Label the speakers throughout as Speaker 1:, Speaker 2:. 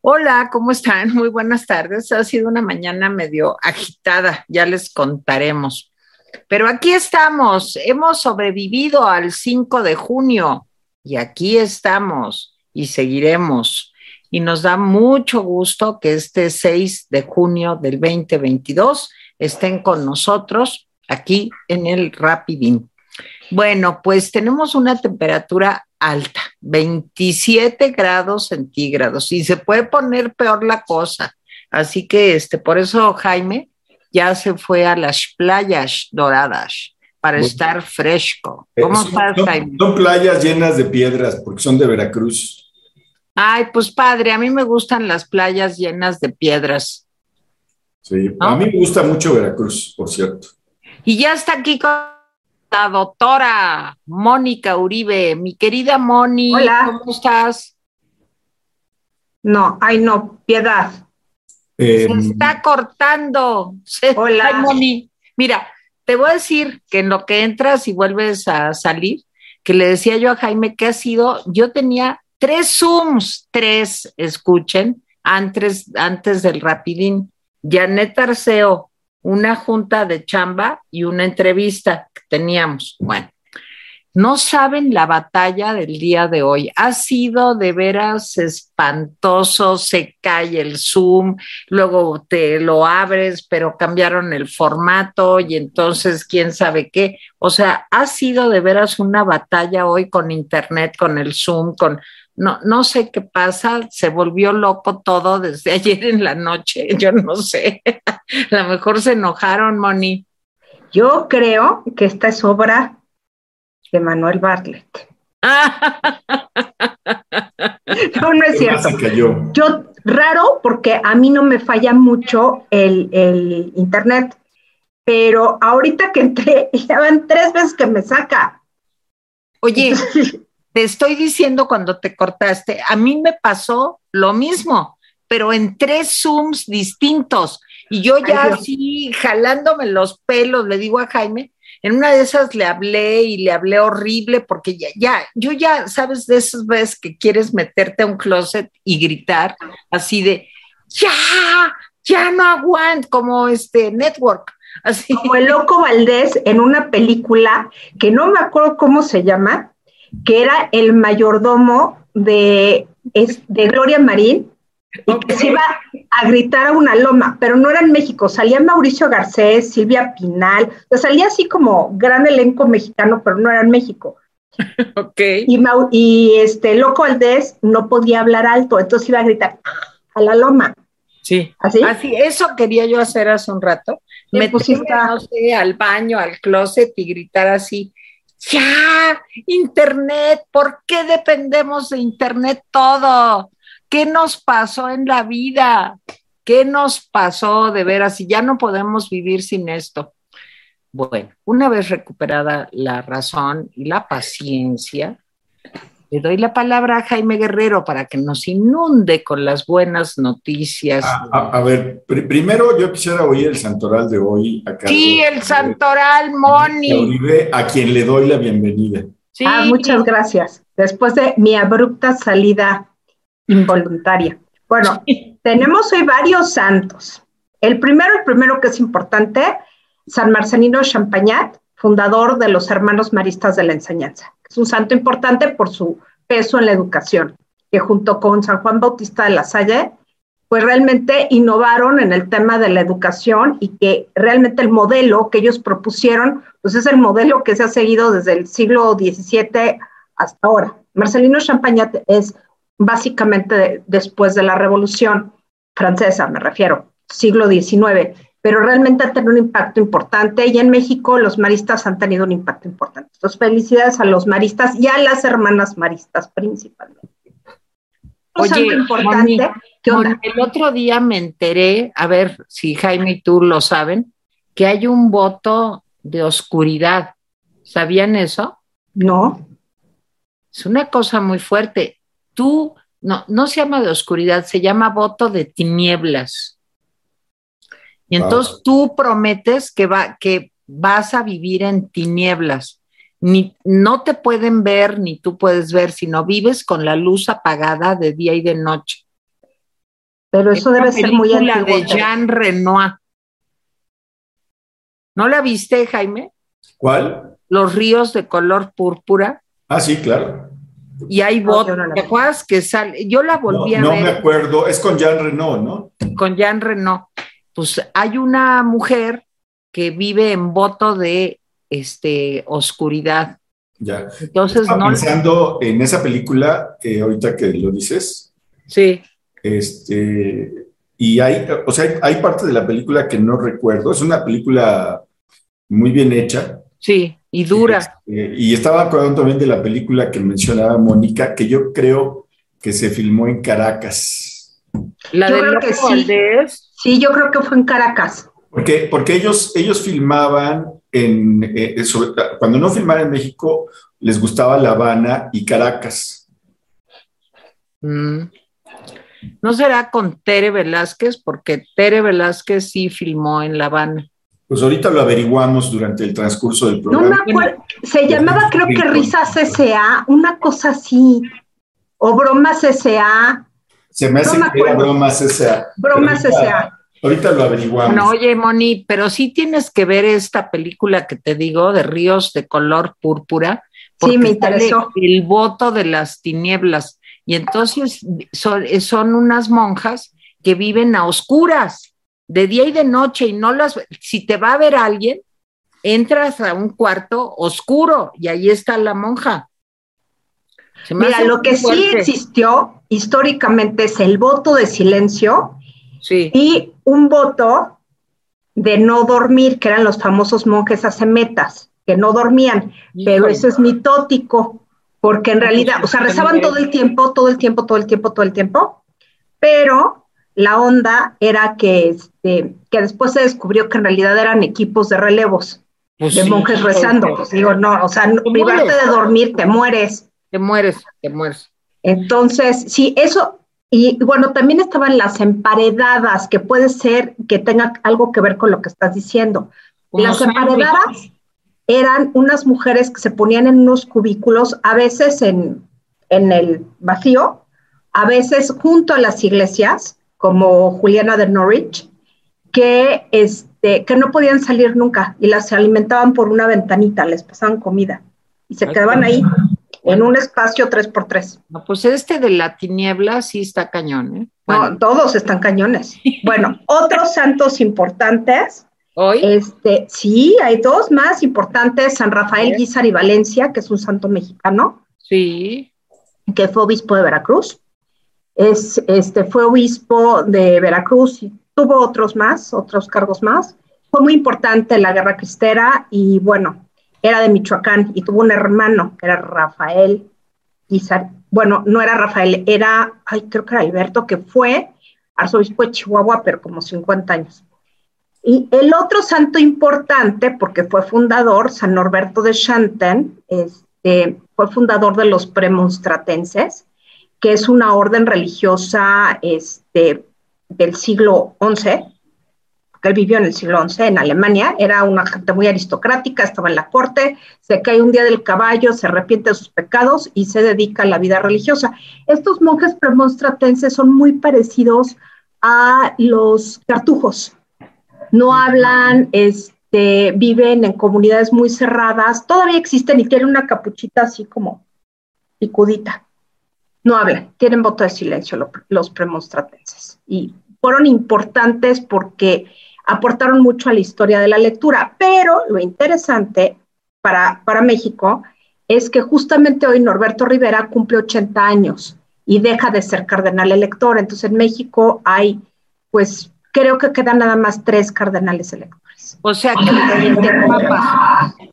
Speaker 1: Hola, ¿cómo están? Muy buenas tardes. Ha sido una mañana medio agitada, ya les contaremos. Pero aquí estamos, hemos sobrevivido al 5 de junio y aquí estamos y seguiremos. Y nos da mucho gusto que este 6 de junio del 2022 estén con nosotros aquí en el Rapidín. Bueno, pues tenemos una temperatura alta, 27 grados centígrados y se puede poner peor la cosa. Así que este, por eso Jaime ya se fue a las playas doradas para estar fresco.
Speaker 2: ¿Cómo son, estás, Jaime? Son playas llenas de piedras porque son de Veracruz.
Speaker 1: Ay, pues padre, a mí me gustan las playas llenas de piedras.
Speaker 2: Sí, a mí me gusta mucho Veracruz, por cierto.
Speaker 1: Y ya está aquí con la doctora Mónica Uribe. Mi querida Moni, ¿cómo estás?
Speaker 3: No, ay no, piedad.
Speaker 1: Se em, está cortando. Hola. Ay, Moni. Mira, te voy a decir que en lo que entras y vuelves a salir, que le decía yo a Jaime que ha sido, yo tenía tres Zooms, tres, escuchen, antes, antes del Rapidín. Janet Arceo, una junta de chamba y una entrevista que teníamos. Bueno, no saben la batalla del día de hoy. Ha sido de veras espantoso, se cae el Zoom, luego te lo abres, pero cambiaron el formato y entonces quién sabe qué. O sea, ha sido de veras una batalla hoy con Internet, con el Zoom, con no, no sé qué pasa, se volvió loco todo desde ayer en la noche, yo no sé, a lo mejor se enojaron, Moni.
Speaker 3: Yo creo que esta es obra de Manuel Bartlett. no, no es cierto. Yo, raro, porque a mí no me falla mucho el, el internet, pero ahorita que entré, ya van tres veces que me saca.
Speaker 1: Oye, te estoy diciendo cuando te cortaste, a mí me pasó lo mismo, pero en tres Zooms distintos. Y yo ya así, jalándome los pelos, le digo a Jaime, en una de esas le hablé y le hablé horrible porque ya, ya, yo ya, sabes, de esas veces que quieres meterte a un closet y gritar así de, ya, ya no aguanto, como este network. Así.
Speaker 3: Como el loco Valdés en una película que no me acuerdo cómo se llama, que era el mayordomo de, de Gloria Marín, y que se iba a gritar a una loma, pero no era en México, salía Mauricio Garcés, Silvia Pinal, o salía así como gran elenco mexicano, pero no era en México.
Speaker 1: ok.
Speaker 3: Y, y este Loco Aldés no podía hablar alto, entonces iba a gritar a la loma.
Speaker 1: Sí. ¿Así? Así, eso quería yo hacer hace un rato. Me pusiste, no sé, al baño, al closet y gritar así ya, Internet, ¿por qué dependemos de Internet todo? ¿Qué nos pasó en la vida? ¿Qué nos pasó de veras? Y ya no podemos vivir sin esto. Bueno, una vez recuperada la razón y la paciencia, le doy la palabra a Jaime Guerrero para que nos inunde con las buenas noticias.
Speaker 2: A, ver, primero yo quisiera oír el santoral de hoy.
Speaker 1: sí, el santoral, Moni.
Speaker 2: A quien le doy la bienvenida.
Speaker 3: Ah, muchas gracias. Después de mi abrupta salida involuntaria. Bueno, tenemos hoy varios santos. El primero, el primero que es importante, San Marcelino Champagnat, fundador de los Hermanos Maristas de la Enseñanza. Es un santo importante por su peso en la educación, que junto con San Juan Bautista de la Salle, pues realmente innovaron en el tema de la educación y que realmente el modelo que ellos propusieron, pues es el modelo que se ha seguido desde el siglo XVII hasta ahora. Marcelino Champagnat es básicamente después de la Revolución Francesa, me refiero, siglo XIX pero realmente ha tenido un impacto importante y en México los maristas han tenido un impacto importante. Entonces, felicidades a los maristas y a las hermanas maristas principalmente.
Speaker 1: Oye, importante, el otro día me enteré, a ver si Jaime y tú lo saben, que hay un voto de oscuridad. ¿Sabían eso?
Speaker 3: No.
Speaker 1: Es una cosa muy fuerte. Tú, no, no se llama de oscuridad, se llama voto de tinieblas. Y entonces tú prometes que, va, que vas a vivir en tinieblas. Ni, no te pueden ver, ni tú puedes ver, sino vives con la luz apagada de día y de noche.
Speaker 3: Pero eso debe ser muy
Speaker 1: antiguo. de Jean Renoir. ¿No la viste, Jaime?
Speaker 2: ¿Cuál?
Speaker 1: Los ríos de color púrpura.
Speaker 2: Ah, sí, claro.
Speaker 1: Y hay ¿te acuerdas que sale? Yo la volví a ver.
Speaker 2: No me acuerdo, es con Jean Reno, ¿no?
Speaker 1: Con Jean Reno. Pues hay una mujer que vive en voto de este oscuridad.
Speaker 2: Ya. Entonces, Estaba no. Pensando en esa película, eh, ahorita que lo dices.
Speaker 1: Sí.
Speaker 2: Este, y hay, o sea, hay, hay parte de la película que no recuerdo. Es una película muy bien hecha.
Speaker 1: Sí, y dura.
Speaker 2: Este, y estaba acordando también de la película que mencionaba Mónica, que yo creo que se filmó en Caracas.
Speaker 3: La de creo que sí. Sí, yo creo que fue en Caracas.
Speaker 2: Porque, porque ellos, ellos filmaban en, eh, cuando no filmaban en México, les gustaba La Habana y Caracas.
Speaker 1: Mm. ¿No será con Tere Velázquez? Porque Tere Velázquez sí filmó en La Habana.
Speaker 2: Pues ahorita lo averiguamos durante el transcurso del programa.
Speaker 3: No me acuerdo, se llamaba creo que Risas S.A., una cosa así, o Bromas S.A.
Speaker 2: Se me hace que era Bromas S.A.
Speaker 3: Bromas S.A.
Speaker 2: Ahorita lo averiguamos.
Speaker 1: No, oye, Moni, pero sí tienes que ver esta película que te digo, de Ríos de color púrpura.
Speaker 3: Sí, me interesó.
Speaker 1: El voto de las tinieblas. Y entonces son, son unas monjas que viven a oscuras de día y de noche y no las, si te va a ver alguien, entras a un cuarto oscuro y ahí está la monja.
Speaker 3: Mira, lo que sí existió históricamente es el voto de silencio y un voto de no dormir, que eran los famosos monjes acemetas, que no dormían, pero eso es mitótico, porque en realidad, o sea, rezaban todo el tiempo, todo el tiempo, todo el tiempo, todo el tiempo, pero la onda era que, este, que después se descubrió que en realidad eran equipos de relevos, pues de monjes rezando. Pues digo, no, o sea, privarte de dormir, te mueres.
Speaker 1: Te mueres, te mueres.
Speaker 3: Entonces, sí, eso, y bueno, también estaban las emparedadas, que puede ser que tenga algo que ver con lo que estás diciendo. Las emparedadas eran unas mujeres que se ponían en unos cubículos, a veces en, en el vacío, a veces junto a las iglesias, como Juliana de Norwich, que, este, que no podían salir nunca y las alimentaban por una ventanita, les pasaban comida y se quedaban ahí en un espacio 3x3.
Speaker 1: No, pues este de la tiniebla sí está cañón, ¿eh?
Speaker 3: No, todos están cañones. Bueno, otros santos importantes.
Speaker 1: ¿Hoy?
Speaker 3: Este, sí, hay dos más importantes, San Rafael Guizar y Valencia, que es un santo mexicano.
Speaker 1: Sí.
Speaker 3: Que fue obispo de Veracruz es, este, fue obispo de Veracruz y tuvo otros más, otros cargos más. Fue muy importante la guerra cristera y bueno, era de Michoacán y tuvo un hermano que era Rafael Guizar. Bueno, no era Rafael, era, ay, creo que era Alberto, que fue arzobispo de Chihuahua, pero como 50 años. Y el otro santo importante, porque fue fundador, San Norberto de Chanten, este, fue fundador de los premonstratenses, que es una orden religiosa este, del siglo XI, él vivió en el siglo XI en Alemania, era una gente muy aristocrática, estaba en la corte, se cae un día del caballo, se arrepiente de sus pecados y se dedica a la vida religiosa. Estos monjes premonstratenses son muy parecidos a los cartujos. No hablan, este, viven en comunidades muy cerradas, todavía existen y tienen una capuchita así como picudita no hablan, tienen voto de silencio los premonstratenses. Y fueron importantes porque aportaron mucho a la historia de la lectura. Pero lo interesante para, para México es que justamente hoy Norberto Rivera cumple 80 años y deja de ser cardenal elector. Entonces en México hay, pues creo que quedan nada más tres cardenales electores.
Speaker 1: O sea que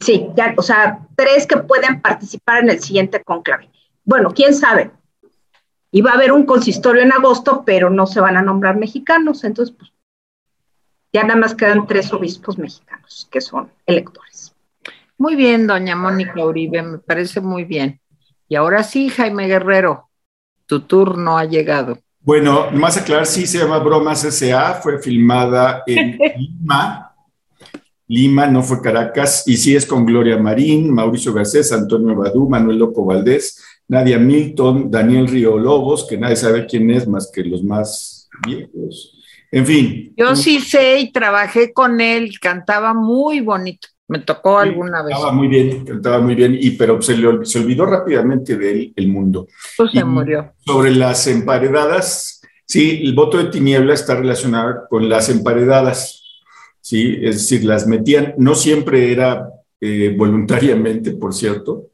Speaker 3: Sí, ya, o sea, tres que pueden participar en el siguiente conclave. Bueno, quién sabe, y va a haber un consistorio en agosto, pero no se van a nombrar mexicanos, entonces pues ya nada más quedan tres obispos mexicanos que son electores.
Speaker 1: Muy bien, doña Mónica Uribe, me parece muy bien. Y ahora sí, Jaime Guerrero, tu turno ha llegado.
Speaker 2: Bueno, más aclarar, sí se llama Bromas S.A., fue filmada en Lima, Lima, no fue Caracas, y sí es con Gloria Marín, Mauricio Garcés, Antonio Badú, Manuel Loco Valdés, Nadia Milton, Daniel Río Lobos, que nadie sabe quién es más que los más viejos. En fin.
Speaker 1: Yo sí sé y trabajé con él, cantaba muy bonito. Me tocó alguna vez.
Speaker 2: Cantaba muy bien, cantaba muy bien, y, pero se, le, se olvidó rápidamente de él el mundo.
Speaker 1: Pues se murió.
Speaker 2: Sobre las emparedadas, sí, el voto de tiniebla está relacionado con las emparedadas, sí, es decir, las metían, no siempre era eh, voluntariamente, por cierto,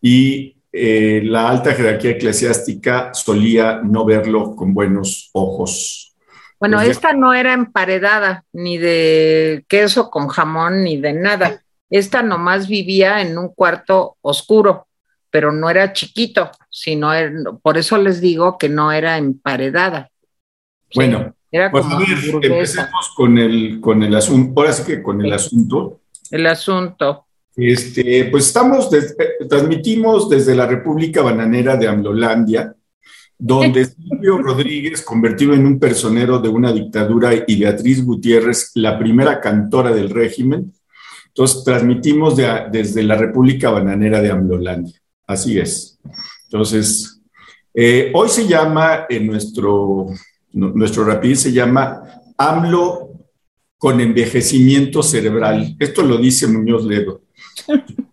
Speaker 2: y eh, la alta jerarquía eclesiástica solía no verlo con buenos ojos.
Speaker 1: Bueno, pues esta no era emparedada, ni de queso con jamón, ni de nada. Esta nomás vivía en un cuarto oscuro, pero no era chiquito, sino por eso les digo que no era emparedada.
Speaker 2: Bueno, era pues como empecemos con el, con el asunto, ahora sí que con el asunto.
Speaker 1: El asunto.
Speaker 2: Este, pues estamos, transmitimos desde la República Bananera de Amlolandia, donde Silvio Rodríguez, convertido en un personero de una dictadura, y Beatriz Gutiérrez, la primera cantora del régimen. Entonces, transmitimos desde la República Bananera de Amlolandia. Así es. Entonces, eh, hoy se llama, en nuestro, nuestro rapidez se llama AMLO con envejecimiento cerebral. Esto lo dice Muñoz Ledo.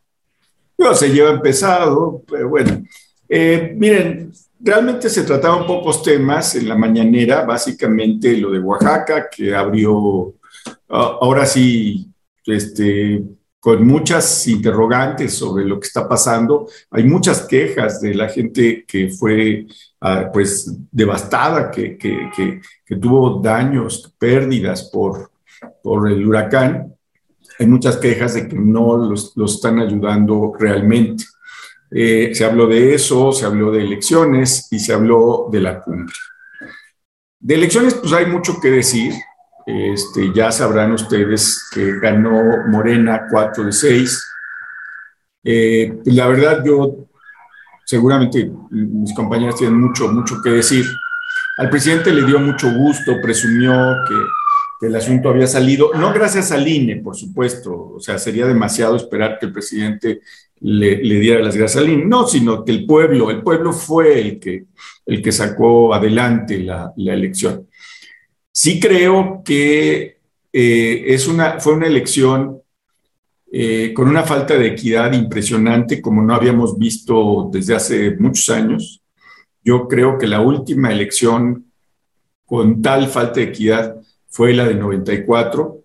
Speaker 2: No, se lleva empezado, pero bueno. Eh, miren, Realmente se trataban pocos temas en la mañanera, básicamente lo de Oaxaca, que abrió, ah, ahora sí, este, con muchas interrogantes sobre lo que está pasando. Hay muchas quejas de la gente que fue ah, pues devastada, que, que, que, tuvo daños, pérdidas por, por el huracán. Hay muchas quejas de que no los, los están ayudando realmente. Eh, se habló de eso, se habló de elecciones y se habló de la cumbre. De elecciones, pues hay mucho que decir. Este, ya sabrán ustedes que ganó Morena 4 de 6. Eh, pues, la verdad, yo seguramente mis compañeras tienen mucho, mucho que decir. Al presidente le dio mucho gusto, presumió que el asunto había salido, no gracias al INE, por supuesto, o sea, sería demasiado esperar que el presidente le, diera las gracias al INE, no, sino que el pueblo, el pueblo fue el que, el que sacó adelante la, elección. Sí creo que eh, es una, fue una elección eh, con una falta de equidad impresionante como no habíamos visto desde hace muchos años. Yo creo que la última elección con tal falta de equidad fue la de 94,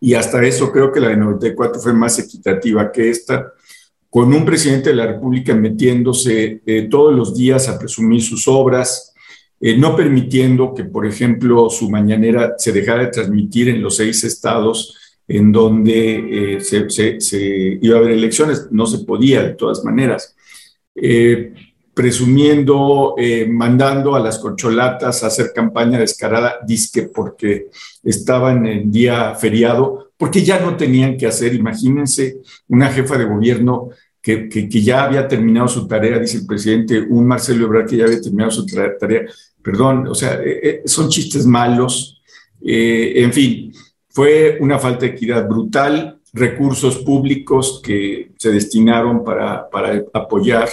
Speaker 2: y hasta eso creo que la de 94 fue más equitativa que esta, con un presidente de la República metiéndose eh, todos los días a presumir sus obras, eh, no permitiendo que, por ejemplo, su mañanera se dejara de transmitir en los seis estados en donde eh, se, iba a haber elecciones, no se podía de todas maneras. Presumiendo, mandando a las corcholatas a hacer campaña descarada, disque porque estaban en día feriado, porque ya no tenían que hacer, imagínense, una jefa de gobierno que, que, ya había terminado su tarea, dice el presidente, un Marcelo Ebrard que ya había terminado su tarea, perdón, o sea, eh, eh, son chistes malos, en fin, fue una falta de equidad brutal, recursos públicos que se destinaron para, para apoyar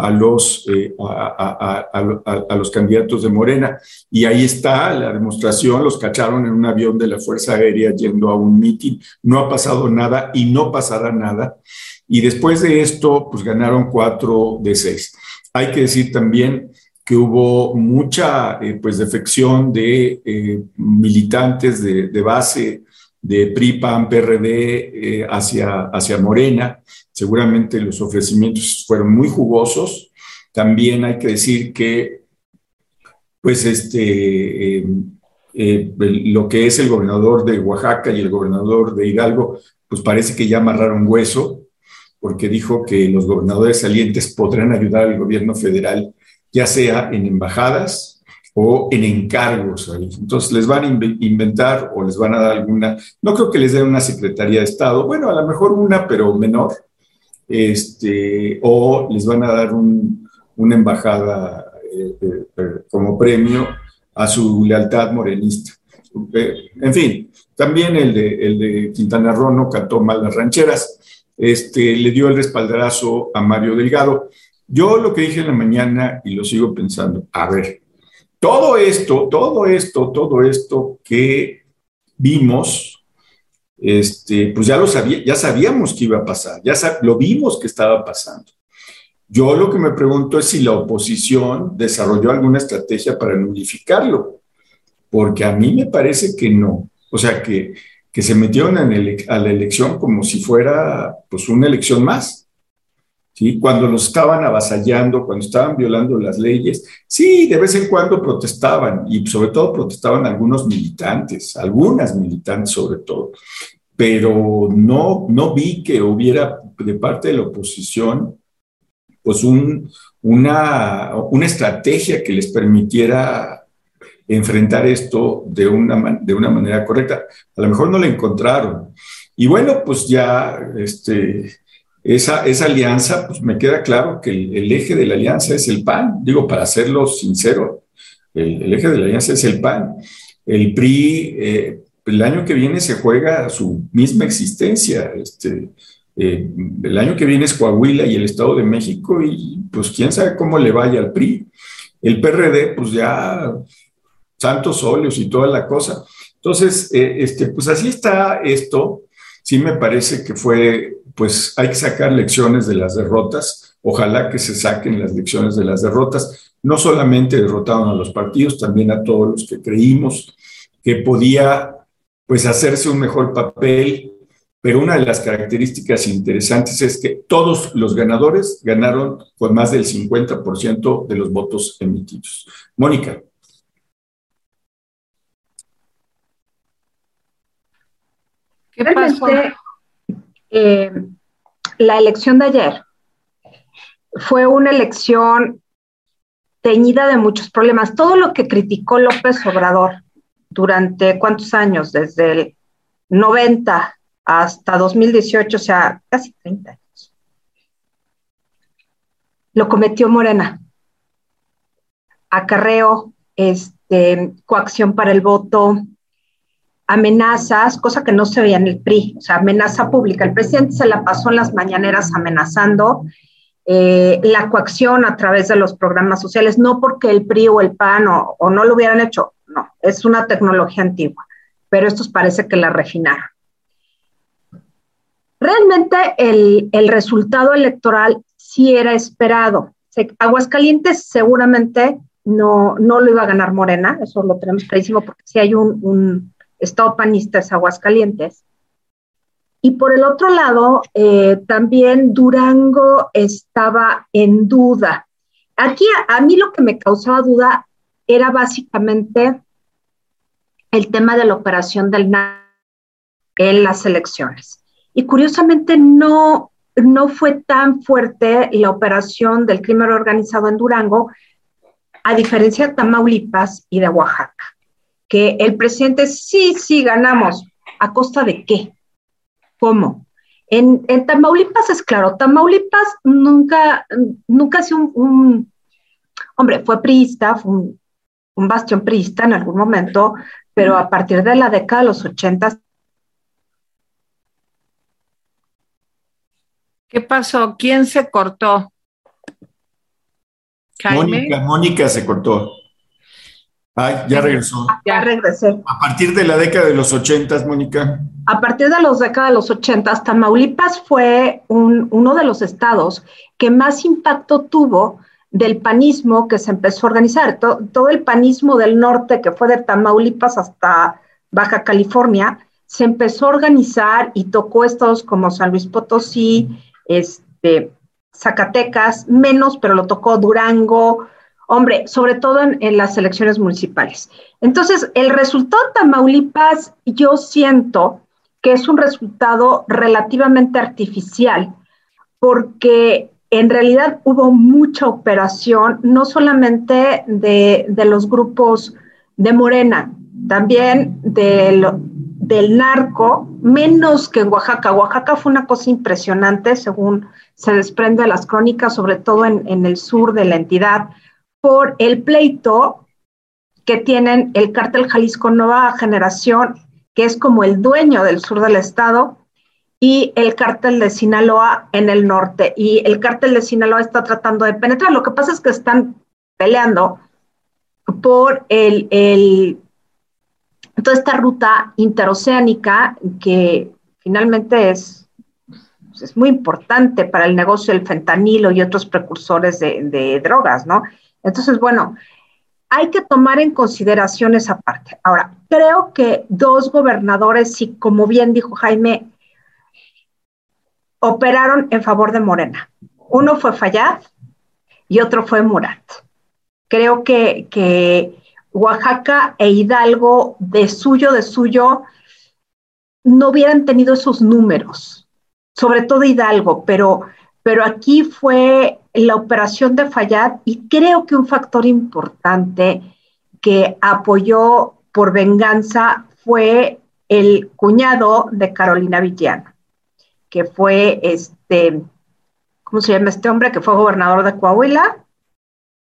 Speaker 2: a los, eh, a, los candidatos de Morena. Y ahí está la demostración, los cacharon en un avión de la Fuerza Aérea yendo a un mitin, no ha pasado nada y no pasará nada. Y después de esto, pues ganaron cuatro de seis. Hay que decir también que hubo mucha eh, pues defección de eh, militantes de, base de PRI, PAN, PRD hacia, hacia Morena Seguramente los ofrecimientos fueron muy jugosos. También hay que decir que, pues, este, eh, eh, lo que es el gobernador de Oaxaca y el gobernador de Hidalgo, pues parece que ya amarraron hueso, porque dijo que los gobernadores salientes podrán ayudar al gobierno federal, ya sea en embajadas o en encargos. Entonces les van a inventar o les van a dar alguna, no creo que les den una Secretaría de Estado, bueno, a lo mejor una, pero menor, este, o les van a dar una embajada eh, eh, eh, como premio a su lealtad morenista. en fin, también el de, el de Quintana Roo no cantó mal las rancheras, este, le dio el respaldarazo a Mario Delgado. Yo lo que dije en la mañana y lo sigo pensando, a ver, todo esto, todo esto, todo esto que vimos, este, pues ya lo sabía, ya sabíamos que iba a pasar, ya lo vimos que estaba pasando. Yo lo que me pregunto es si la oposición desarrolló alguna estrategia para nulificarlo, porque a mí me parece que no. O sea, que, que se metieron a la elección como si fuera pues una elección más. ¿Sí? Cuando los estaban avasallando, cuando estaban violando las leyes, sí, de vez en cuando protestaban y sobre todo protestaban algunos militantes, algunas militantes sobre todo, pero no, no vi que hubiera de parte de la oposición pues un, una, una estrategia que les permitiera enfrentar esto de una, de una manera correcta. A lo mejor no la encontraron. Y bueno, pues ya este, esa, esa alianza, pues me queda claro que el, eje de la alianza es el PAN. Digo, para serlo sincero, el, eje de la alianza es el PAN. El PRI, eh, el año que viene se juega su misma existencia. Este, eh, el año que viene es Coahuila y el Estado de México y pues quién sabe cómo le vaya al PRI. El PRD, pues ya santos óleos y toda la cosa. Entonces, eh, este, pues así está esto. Sí me parece que fue, pues hay que sacar lecciones de las derrotas. Ojalá que se saquen las lecciones de las derrotas. No solamente derrotaron a los partidos, también a todos los que creímos que podía, pues, hacerse un mejor papel. Pero una de las características interesantes es que todos los ganadores ganaron con más del 50% de los votos emitidos. Mónica.
Speaker 3: Realmente, eh, la elección de ayer fue una elección teñida de muchos problemas. Todo lo que criticó López Obrador durante cuántos años, desde el 90 hasta 2018, o sea, casi 30 años, lo cometió Morena. Acarreo, este, coacción para el voto, amenazas, cosa que no se veía en el PRI, o sea, amenaza pública. El presidente se la pasó en las mañaneras amenazando eh, la coacción a través de los programas sociales, no porque el PRI o el PAN o, no lo hubieran hecho, no, es una tecnología antigua, pero estos parece que la refinaron. Realmente el, el resultado electoral sí era esperado. Aguascalientes seguramente no, no lo iba a ganar Morena, eso lo tenemos clarísimo porque sí hay un Estado panista es Aguascalientes. Y por el otro lado, eh, también Durango estaba en duda. Aquí a, mí lo que me causaba duda era básicamente el tema de la operación del NA en las elecciones. Y curiosamente no, no fue tan fuerte la operación del crimen organizado en Durango, a diferencia de Tamaulipas y de Oaxaca que el presidente sí, sí ganamos. ¿A costa de qué? ¿Cómo? En, Tamaulipas es claro, Tamaulipas nunca, nunca ha sido un, hombre, fue priista, fue un, un, bastión priista en algún momento, pero a partir de la década de los 80.
Speaker 1: ¿Qué pasó? ¿Quién se cortó?
Speaker 2: Mónica, Mónica se cortó. Ya regresó.
Speaker 3: Ya regresé.
Speaker 2: A partir de la década de los ochentas, Mónica.
Speaker 3: A partir de la década de los ochentas, Tamaulipas fue uno de los estados que más impacto tuvo del panismo que se empezó a organizar. todo el panismo del norte, que fue de Tamaulipas hasta Baja California, se empezó a organizar y tocó estados como San Luis Potosí, este, Zacatecas, menos, pero lo tocó Durango, hombre, sobre todo en, las elecciones municipales. Entonces, el resultado de Tamaulipas, yo siento que es un resultado relativamente artificial, porque en realidad hubo mucha operación, no solamente de, los grupos de Morena, también del narco, menos que en Oaxaca. Oaxaca fue una cosa impresionante, según se desprende de las crónicas, sobre todo en, en el sur de la entidad por el pleito que tienen el cártel Jalisco Nueva Generación, que es como el dueño del sur del estado, y el cártel de Sinaloa en el norte. Y el cártel de Sinaloa está tratando de penetrar. Lo que pasa es que están peleando por el, el, toda esta ruta interoceánica que finalmente es, es muy importante para el negocio del fentanilo y otros precursores de, de drogas, ¿no? Entonces, bueno, hay que tomar en consideración esa parte. Ahora, creo que dos gobernadores, y como bien dijo Jaime, operaron en favor de Morena. Uno fue Fayad y otro fue Murat. Creo que, que Oaxaca e Hidalgo, de suyo, de suyo, no hubieran tenido esos números, sobre todo Hidalgo, pero, pero aquí fue la operación de Fayad y creo que un factor importante que apoyó por venganza fue el cuñado de Carolina Villano, que fue este, ¿cómo se llama este hombre? Que fue gobernador de Coahuila.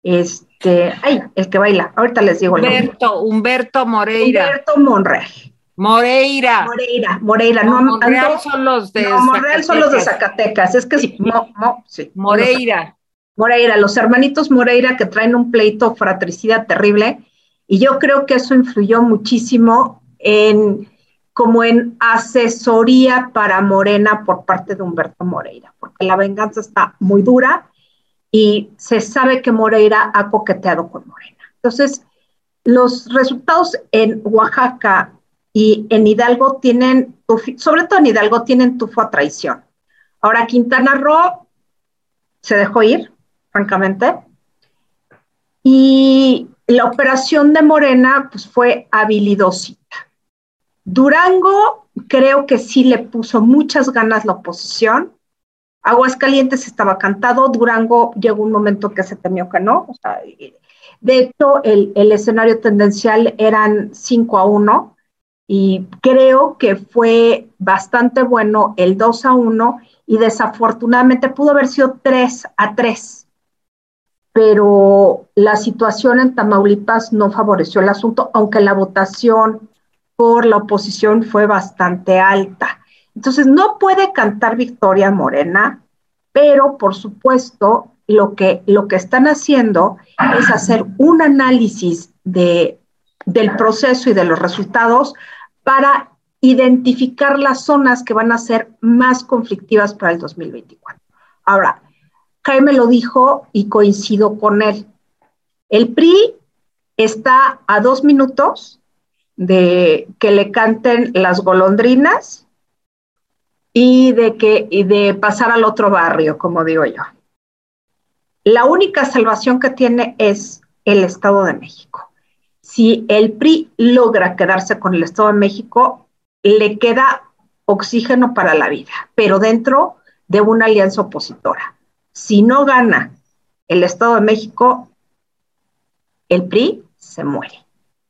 Speaker 3: Este, ay, el que baila, ahorita les digo
Speaker 1: el Humberto, Humberto Moreira.
Speaker 3: Humberto Monreal.
Speaker 1: Moreira.
Speaker 3: Moreira, Moreira.
Speaker 1: No, Monreal son los de
Speaker 3: no, Monreal son los de Zacatecas. Es que sí. sí.
Speaker 1: Moreira.
Speaker 3: Moreira, los hermanitos Moreira que traen un pleito fratricida terrible. Y yo creo que eso influyó muchísimo en como en asesoría para Morena por parte de Humberto Moreira, porque la venganza está muy dura y se sabe que Moreira ha coqueteado con Morena. Entonces, los resultados en Oaxaca y en Hidalgo tienen, sobre todo en Hidalgo, tienen tufo a traición. Ahora, Quintana Roo se dejó ir, francamente, y la operación de Morena pues, fue habilidosita Durango creo que sí le puso muchas ganas la oposición. Aguascalientes estaba cantado, Durango llegó un momento que se temió que no. de hecho, el, el, escenario tendencial eran 5 a 1 y creo que fue bastante bueno el 2 a 1 y desafortunadamente pudo haber sido 3 a 3. Pero la situación en Tamaulipas no favoreció el asunto, aunque la votación por la oposición fue bastante alta. Entonces, no puede cantar victoria Morena, pero por supuesto, lo que, lo que están haciendo es hacer un análisis de, del proceso y de los resultados para identificar las zonas que van a ser más conflictivas para el 2024. Ahora, Jaime lo dijo y coincido con él. El PRI está a dos minutos de que le canten las golondrinas y de que de pasar al otro barrio, como digo yo. La única salvación que tiene es el Estado de México. Si el PRI logra quedarse con el Estado de México, le queda oxígeno para la vida, pero dentro de una alianza opositora. Si no gana el Estado de México, el PRI se muere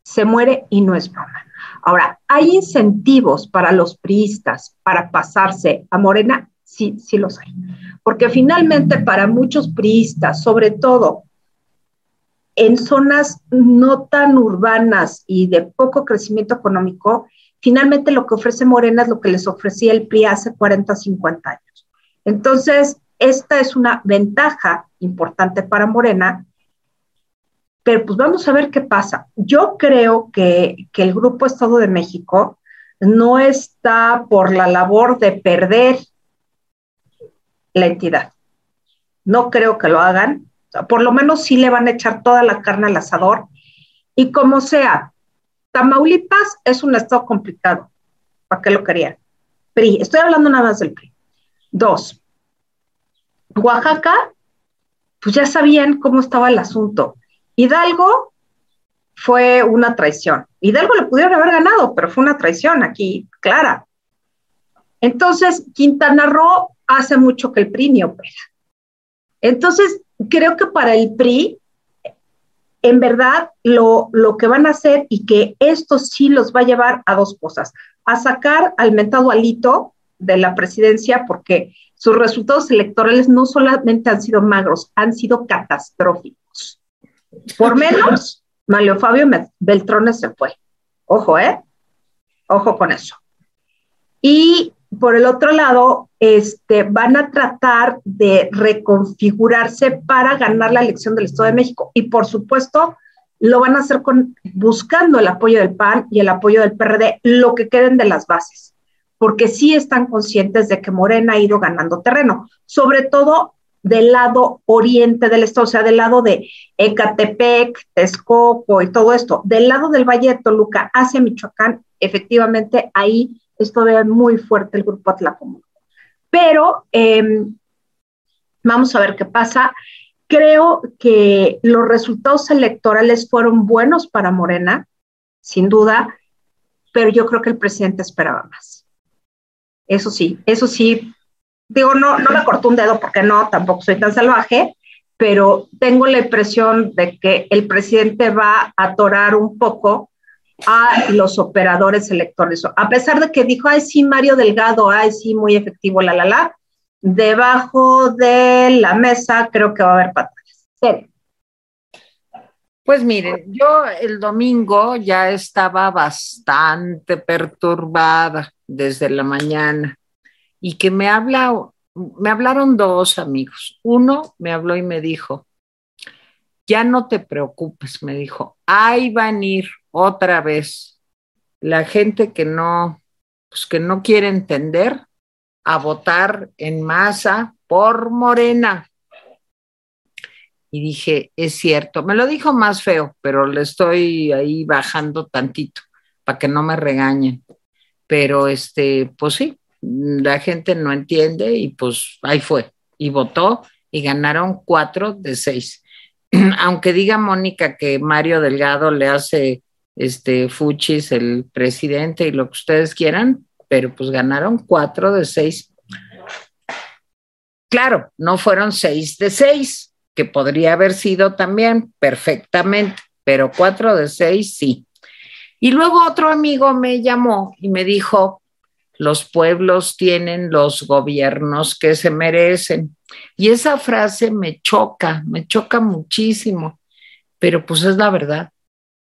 Speaker 3: se muere y no es broma. Ahora, ¿hay incentivos para los priistas para pasarse a Morena? Sí, sí los hay. Porque finalmente para muchos priistas, sobre todo en zonas no tan urbanas y de poco crecimiento económico, finalmente lo que ofrece Morena es lo que les ofrecía el PRI hace 40, 50 años. Entonces, esta es una ventaja importante para Morena pero pues vamos a ver qué pasa. Yo creo que, el Grupo Estado de México no está por la labor de perder la entidad. No creo que lo hagan. Por lo menos sí le van a echar toda la carne al asador. Y como sea, Tamaulipas es un estado complicado. ¿Para qué lo querían? PRI, estoy hablando nada más del PRI. Dos, Oaxaca, pues ya sabían cómo estaba el asunto. Hidalgo fue una traición. Hidalgo le pudieron haber ganado, pero fue una traición aquí, clara. Entonces, Quintana Roo hace mucho que el PRI ni opera. Entonces, creo que para el PRI, en verdad, lo, lo que van a hacer y que esto sí los va a llevar a dos cosas, a sacar al mentado alito de la presidencia, porque sus resultados electorales no solamente han sido magros, han sido catastróficos. Por menos, Mario Fabio Beltrones se fue. Ojo, ¿eh? Ojo con eso. Y por el otro lado, este, van a tratar de reconfigurarse para ganar la elección del Estado de México. Y por supuesto, lo van a hacer con, buscando el apoyo del PAN y el apoyo del PRD, lo que queden de las bases, porque sí están conscientes de que Morena ha ido ganando terreno, sobre todo del lado oriente del estado, o sea, del lado de Ecatepec, Texcoco y todo esto, del lado del Valle de Toluca hacia Michoacán, efectivamente ahí es todavía muy fuerte el grupo Atlacomulco. Pero em, vamos a ver qué pasa. Creo que los resultados electorales fueron buenos para Morena, sin duda, pero yo creo que el presidente esperaba más. Eso sí, eso sí, digo, no, no me cortó un dedo porque no, tampoco soy tan salvaje, pero tengo la impresión de que el presidente va a atorar un poco a los operadores electorales. A pesar de que dijo, ay, sí, Mario Delgado, ay, sí, muy efectivo, la, la, la, debajo de la mesa creo que va a haber patadas.
Speaker 1: Pues miren, yo el domingo ya estaba bastante perturbada desde la mañana y que me habla, me hablaron dos amigos. Uno me habló y me dijo, ya no te preocupes, me dijo, ahí van a ir otra vez la gente que no, pues que no quiere entender a votar en masa por Morena. Y dije, es cierto, me lo dijo más feo, pero le estoy ahí bajando tantito para que no me regañen. Pero este, pues sí, la gente no entiende y pues ahí fue. Y votó y ganaron cuatro de seis. Aunque diga Mónica que Mario Delgado le hace este Fuchis el presidente y lo que ustedes quieran, pero pues ganaron cuatro de seis. Claro, no fueron seis de seis, que podría haber sido también perfectamente, pero cuatro de seis sí. Y luego otro amigo me llamó y me dijo, los pueblos tienen los gobiernos que se merecen. Y esa frase me choca, me choca muchísimo, pero pues es la verdad,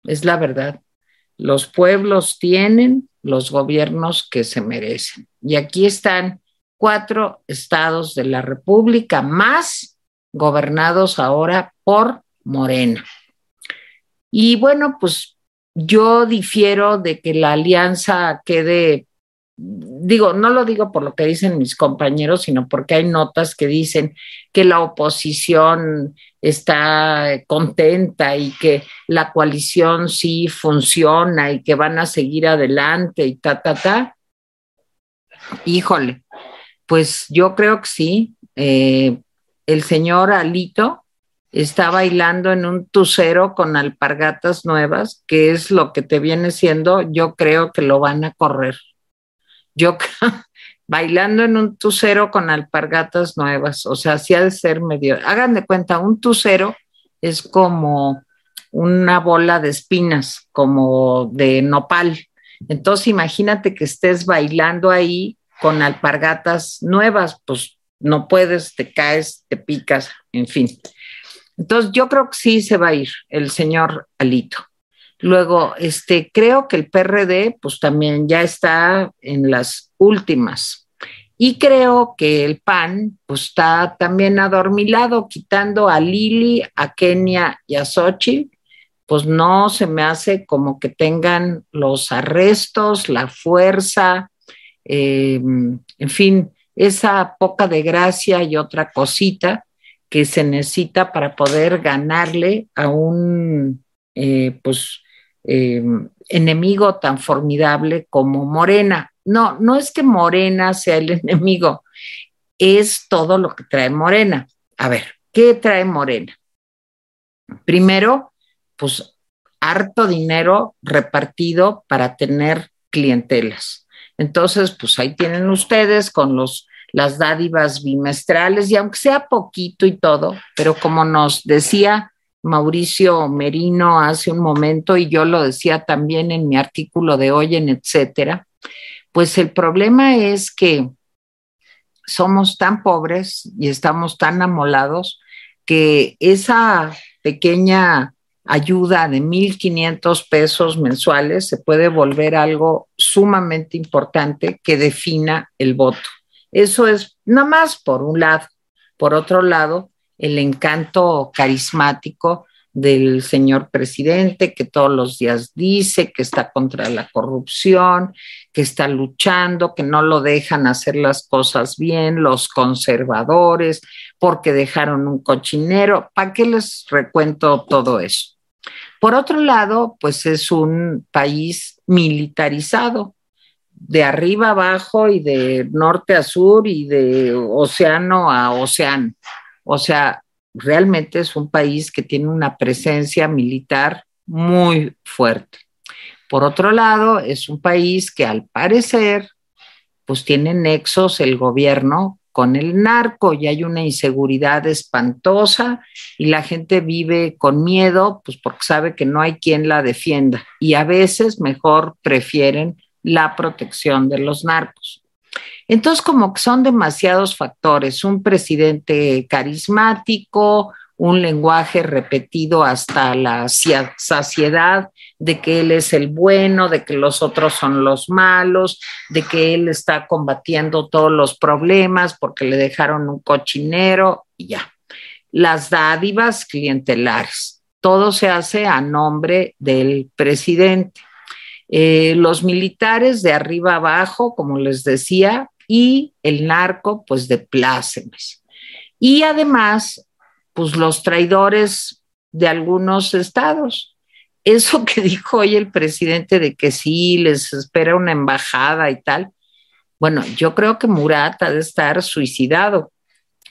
Speaker 1: es la verdad. Los pueblos tienen los gobiernos que se merecen. Y aquí están cuatro estados de la República más gobernados ahora por Morena. Y bueno, pues yo difiero de que la alianza quede, digo, no lo digo por lo que dicen mis compañeros, sino porque hay notas que dicen que la oposición está contenta y que la coalición sí funciona y que van a seguir adelante y ta, ta, ta. Híjole, pues yo creo que sí. Eh, el señor Alito está bailando en un tucero con alpargatas nuevas, que es lo que te viene siendo, yo creo que lo van a correr. Yo bailando en un tucero con alpargatas nuevas, o sea, sí ha de ser medio, hagan de cuenta, un tucero es como una bola de espinas, como de nopal. Entonces imagínate que estés bailando ahí con alpargatas nuevas, pues no puedes, te caes, te picas, en fin. Entonces yo creo que sí se va a ir el señor Alito. Luego, este, creo que el PRD, pues también ya está en las últimas. Y creo que el PAN, pues está también adormilado, quitando a Lili, a Kenia y a Xochitl, pues no se me hace como que tengan los arrestos, la fuerza, eh, en fin, esa poca de gracia y otra cosita que se necesita para poder ganarle a un, eh, pues, eh, enemigo tan formidable como Morena. No, no es que Morena sea el enemigo, es todo lo que trae Morena. A ver, ¿qué trae Morena? Primero, pues harto dinero repartido para tener clientelas. Entonces, pues ahí tienen ustedes con los las dádivas bimestrales y aunque sea poquito y todo, pero como nos decía Mauricio Merino hace un momento y yo lo decía también en mi artículo de hoy en etcétera, pues el problema es que somos tan pobres y estamos tan amolados que esa pequeña ayuda de 1.500 pesos mensuales se puede volver algo sumamente importante que defina el voto. Eso es nada más por un lado. Por otro lado, el encanto carismático del señor presidente, que todos los días dice que está contra la corrupción, que está luchando, que no lo dejan hacer las cosas bien, los conservadores, porque dejaron un cochinero. ¿Para qué les recuento todo eso? Por otro lado, pues es un país militarizado, de arriba abajo y de norte a sur y de océano a océano. O sea, realmente es un país que tiene una presencia militar muy fuerte. Por otro lado, es un país que al parecer, pues tiene nexos el gobierno con el narco y hay una inseguridad espantosa y la gente vive con miedo, pues porque sabe que no hay quien la defienda y a veces mejor prefieren la protección de los narcos. Entonces, como son demasiados factores, un presidente carismático, un lenguaje repetido hasta la saciedad de que él es el bueno, de que los otros son los malos, de que él está combatiendo todos los problemas porque le dejaron un cochinero y ya. Las dádivas clientelares, todo se hace a nombre del presidente. Eh, los militares de arriba abajo, como les decía, y el narco, pues de plácemes. Y además, pues los traidores de algunos estados. Eso que dijo hoy el presidente de que sí, les espera una embajada y tal. Bueno, yo creo que Murat ha de estar suicidado,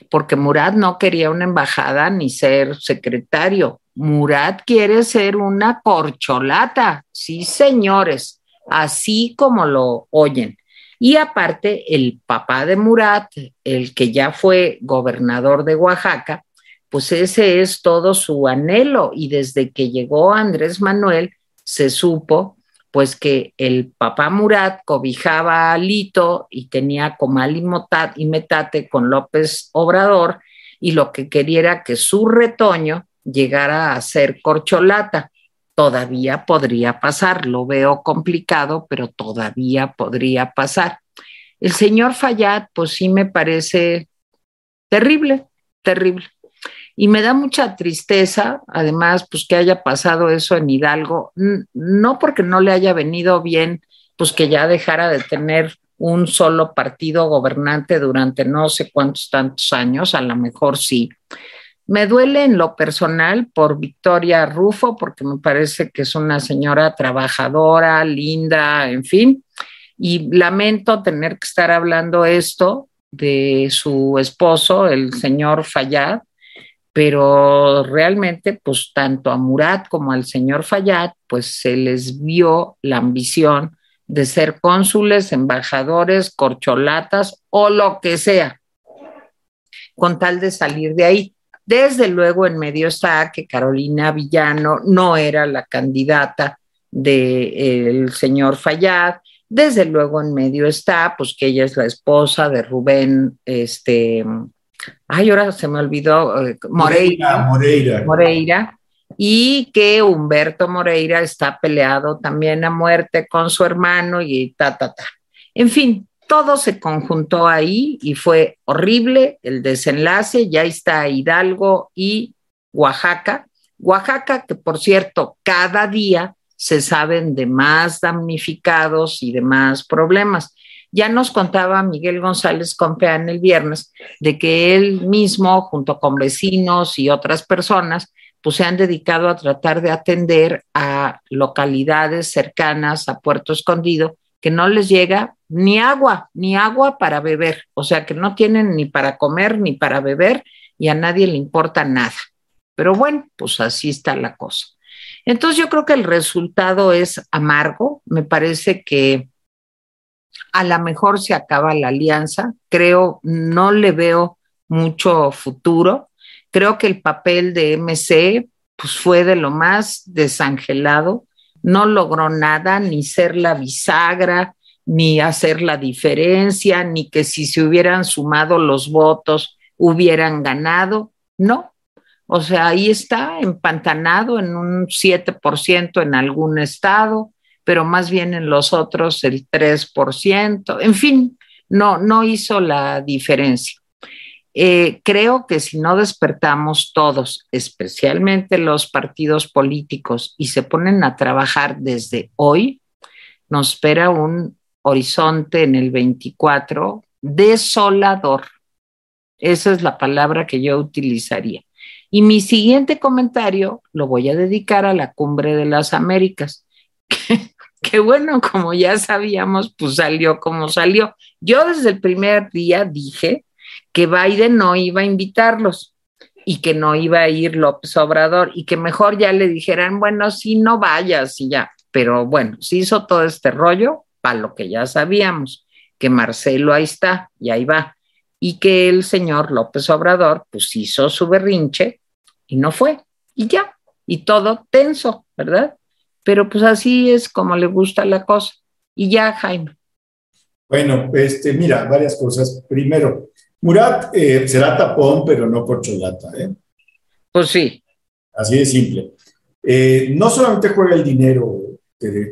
Speaker 1: porque Murat no quería una embajada ni ser secretario. Murat quiere ser una corcholata, sí, señores, así como lo oyen. Y aparte, el papá de Murat, el que ya fue gobernador de Oaxaca, pues ese es todo su anhelo. Y desde que llegó Andrés Manuel, se supo pues que el papá Murat cobijaba a Lito y tenía comal y metate con López Obrador y lo que quería era que su retoño llegara a ser corcholata. Todavía podría pasar, lo veo complicado, pero todavía podría pasar. El señor Fayad, pues sí me parece terrible, terrible. Y me da mucha tristeza, además, pues que haya pasado eso en Hidalgo, no porque no le haya venido bien, pues que ya dejara de tener un solo partido gobernante durante no sé cuántos tantos años, a lo mejor sí, me duele en lo personal por Victoria Rufo, porque me parece que es una señora trabajadora, linda, en fin, y lamento tener que estar hablando esto de su esposo, el señor Fayad, pero realmente, pues tanto a Murat como al señor Fayad, pues se les vio la ambición de ser cónsules, embajadores, corcholatas o lo que sea, con tal de salir de ahí. Desde luego en medio está que Carolina Villano no era la candidata del señor Fayad. Desde luego en medio está, pues que ella es la esposa de Rubén, este, ay, ahora se me olvidó, eh, Moreira, Moreira. Moreira. Y que Humberto Moreira está peleado también a muerte con su hermano y ta, ta, ta. En fin, todo se conjuntó ahí y fue horrible el desenlace. Ya está Hidalgo y Oaxaca. Oaxaca, que por cierto, cada día se saben de más damnificados y de más problemas. Ya nos contaba Miguel González Compeán el viernes de que él mismo, junto con vecinos y otras personas, pues se han dedicado a tratar de atender a localidades cercanas a Puerto Escondido que no les llega ni agua, ni agua para beber, o sea que no tienen ni para comer ni para beber y a nadie le importa nada. Pero bueno, pues así está la cosa. Entonces yo creo que el resultado es amargo, me parece que a lo mejor se acaba la alianza, creo, no le veo mucho futuro, creo que el papel de MC pues fue de lo más desangelado, no logró nada, ni ser la bisagra, ni hacer la diferencia, ni que si se hubieran sumado los votos hubieran ganado. No. O sea, ahí está empantanado en un 7% en algún estado, pero más bien en los otros el 3%. En fin, no, no hizo la diferencia. eh, creo que si no despertamos todos, especialmente los partidos políticos, y se ponen a trabajar desde hoy, nos espera un horizonte en el 24 desolador. Esa es la palabra que yo utilizaría. Y mi siguiente comentario lo voy a dedicar a la cumbre de las Américas, bueno, como ya sabíamos, pues salió como salió. Yo desde el primer día dije que Biden no iba a invitarlos y que no iba a ir López Obrador y que mejor ya le dijeran, bueno, si no vayas y ya. Pero bueno, se hizo todo este rollo para lo que ya sabíamos, que Marcelo ahí está y ahí va y que el señor López Obrador pues hizo su berrinche y no fue, y ya, y todo tenso, ¿verdad? Pero pues así es como le gusta la cosa. Y ya, Jaime.
Speaker 2: Bueno, este, mira, varias cosas. Primero, Murat eh, será tapón, pero no por cholata, ¿eh?
Speaker 1: Pues sí.
Speaker 2: Así de simple. Eh, no solamente juega el dinero,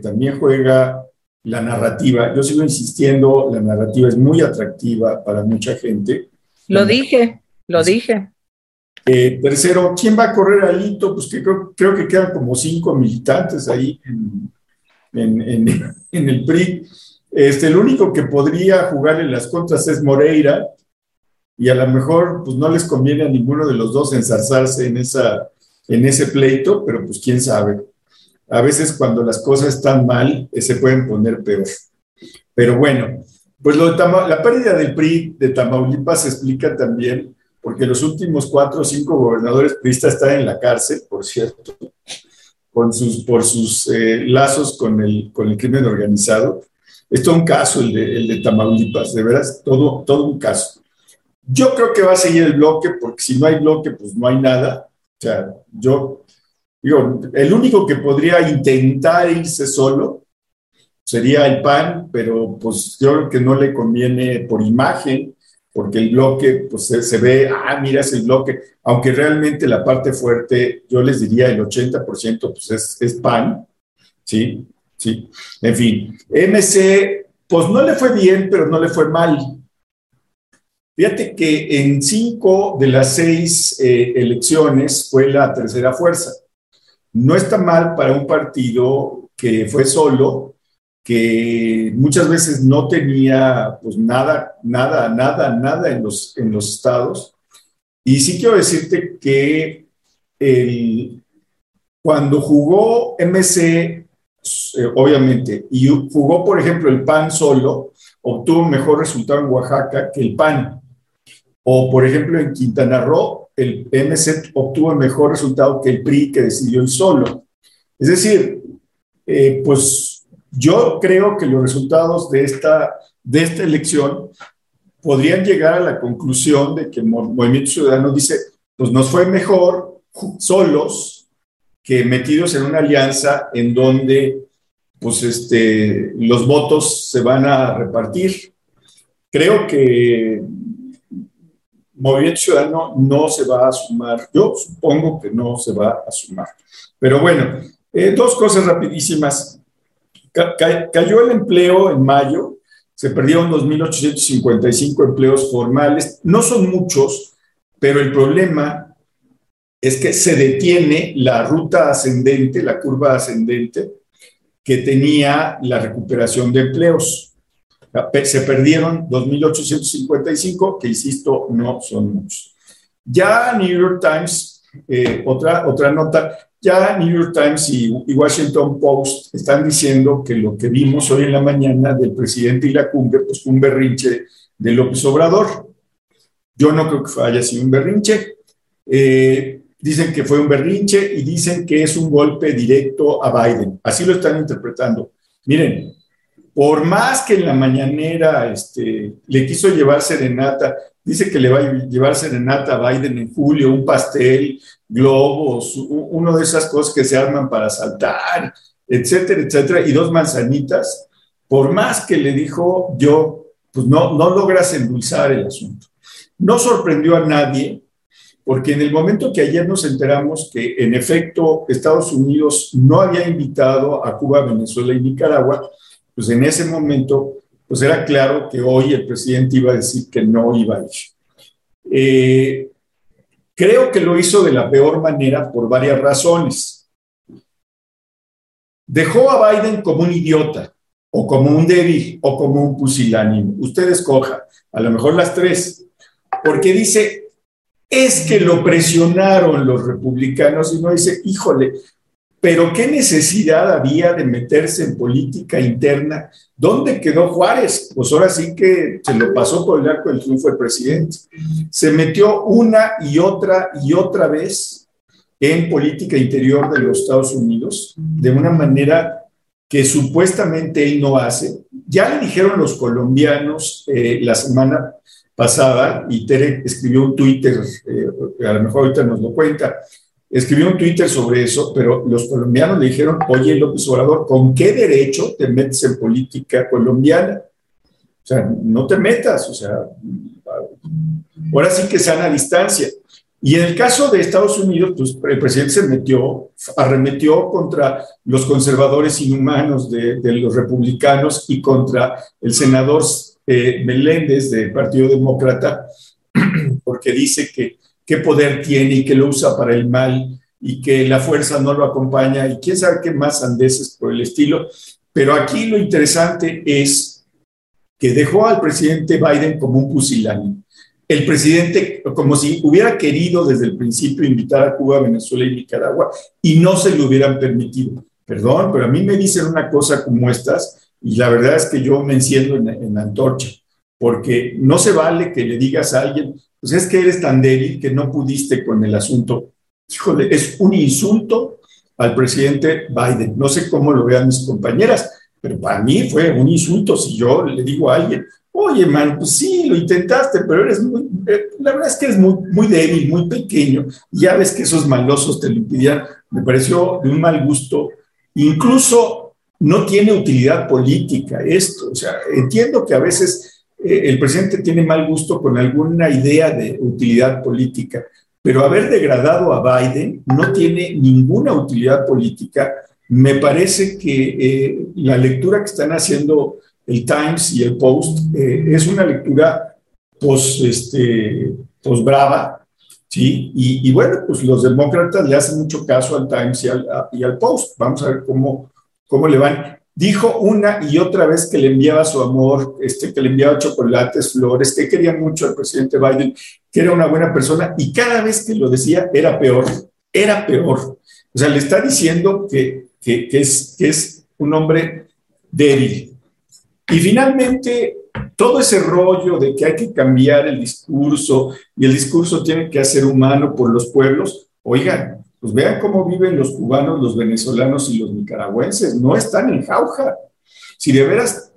Speaker 2: también juega la narrativa, yo sigo insistiendo, la narrativa es muy atractiva para mucha gente.
Speaker 1: Lo dije, lo dije.
Speaker 2: Eh, tercero, ¿quién va a correr al hito? Pues que creo, que quedan como cinco militantes ahí en, en, el PRI. Este, el único que podría jugar en las contras es Moreira, y a lo mejor pues no les conviene a ninguno de los dos ensarzarse en, esa, en ese pleito, pero pues quién sabe a veces cuando las cosas están mal eh, se pueden poner peor. Pero bueno, pues lo la pérdida del PRI de Tamaulipas se explica también porque los últimos cuatro o cinco gobernadores priistas están en la cárcel, por cierto, por sus eh, lazos con el, con crimen organizado. Es todo un caso el de, el de Tamaulipas, de veras, todo, todo un caso. Yo creo que va a seguir el bloque, porque si no hay bloque, pues no hay nada. O sea, yo Digo, el único que podría intentar irse solo sería el PAN, pero pues yo creo que no le conviene por imagen, porque el bloque, pues se, ve, ah, mira, es el bloque, aunque realmente la parte fuerte, yo les diría el 80%, pues es, PAN, ¿sí? Sí, en fin. MC, pues no le fue bien, pero no le fue mal. Fíjate que en cinco de las seis eh, elecciones fue la tercera fuerza. No está mal para un partido que fue solo, que muchas veces no tenía pues nada, nada, nada, nada en los, en los estados. Y sí quiero decirte que cuando jugó MC, eh, obviamente, y jugó, por ejemplo, el PAN solo, obtuvo mejor resultado en Oaxaca que el PAN. O, por ejemplo, en Quintana Roo, el MC obtuvo mejor resultado que el PRI que decidió el solo. Es decir, eh, pues yo creo que los resultados de esta, de esta elección podrían llegar a la conclusión de que Movimiento Ciudadano dice, pues nos fue mejor solos que metidos en una alianza en donde pues este, los votos se van a repartir. Creo que Movimiento Ciudadano no se va a sumar. Yo supongo que no se va a sumar. Pero bueno, eh, dos cosas rapidísimas. Cayó el empleo en mayo, se perdieron 2.855 empleos formales. No son muchos, pero el problema es que se detiene la ruta ascendente, la curva ascendente que tenía la recuperación de empleos. Se perdieron 2.855, que insisto, no son muchos. Ya New York Times, eh, otra, otra nota, ya New York Times y, Washington Post están diciendo que lo que vimos hoy en la mañana del presidente y la cumbre, pues fue un berrinche de López Obrador. Yo no creo que haya sido un berrinche. Eh, dicen que fue un berrinche y dicen que es un golpe directo a Biden. Así lo están interpretando. Miren, por más que en la mañanera este, le quiso llevar serenata, dice que le va a llevar serenata a Biden en julio, un pastel, globos, uno de esas cosas que se arman para saltar, etcétera, etcétera, y dos manzanitas, por más que le dijo yo, pues no, no logras endulzar el asunto. No sorprendió a nadie, porque en el momento que ayer nos enteramos que en efecto Estados Unidos no había invitado a Cuba, Venezuela y Nicaragua, pues en ese momento, pues era claro que hoy el presidente iba a decir que no iba a ir. Eh, creo que lo hizo de la peor manera por varias razones. Dejó a Biden como un idiota, o como un débil, o como un pusilánime. Usted escoja, a lo mejor las tres, porque dice, es que lo presionaron los republicanos y no dice, híjole, pero ¿qué necesidad había de meterse en política interna? ¿Dónde quedó Juárez? Pues ahora sí que se lo pasó por el arco del triunfo el presidente. Se metió una y otra y otra vez en política interior de los Estados Unidos de una manera que supuestamente él no hace. Ya le dijeron los colombianos eh, la semana pasada, y Tere escribió un Twitter, eh, a lo mejor ahorita nos lo cuenta, escribió un Twitter sobre eso, pero los colombianos le dijeron, oye López Obrador, ¿con qué derecho te metes en política colombiana? O sea, no te metas, o sea, ahora sí que sean a distancia. Y en el caso de Estados Unidos, pues el presidente se metió, arremetió contra los conservadores inhumanos de, los republicanos y contra el senador eh, Meléndez del Partido Demócrata, porque dice que qué poder tiene y que lo usa para el mal y que la fuerza no lo acompaña y quién sabe qué más andeses por el estilo. Pero aquí lo interesante es que dejó al presidente Biden como un pusilánime. El presidente, como si hubiera querido desde el principio invitar a Cuba, Venezuela y Nicaragua y no se lo hubieran permitido. Perdón, pero a mí me dicen una cosa como estas y la verdad es que yo me enciendo en, en antorcha, porque no se vale que le digas a alguien, pues es que eres tan débil que no pudiste con el asunto. Híjole, es un insulto al presidente Biden. No sé cómo lo vean mis compañeras, pero para mí fue un insulto si yo le digo a alguien, oye, man, pues sí, lo intentaste, pero eres muy, eh, la verdad es que eres muy, débil, muy pequeño, ya ves que esos malosos te lo impidían, me pareció de un mal gusto, incluso no tiene utilidad política esto, o sea, entiendo que a veces eh, el presidente tiene mal gusto con alguna idea de utilidad política, pero haber degradado a Biden no tiene ninguna utilidad política. Me parece que eh, la lectura que están haciendo el Times y el Post eh, es una lectura pos, este, pos brava, ¿sí? Y, bueno, pues los demócratas le hacen mucho caso al Times y al, y al Post. Vamos a ver cómo, cómo le van dijo una y otra vez que le enviaba su amor, este, que le enviaba chocolates, flores, que quería mucho al presidente Biden, que era una buena persona, y cada vez que lo decía era peor, era peor. O sea, le está diciendo que, es un hombre débil. Y finalmente, todo ese rollo de que hay que cambiar el discurso y el discurso tiene que ser humano por los pueblos, oigan, pues vean cómo viven los cubanos, los venezolanos y los nicaragüenses. No están en jauja. Si de veras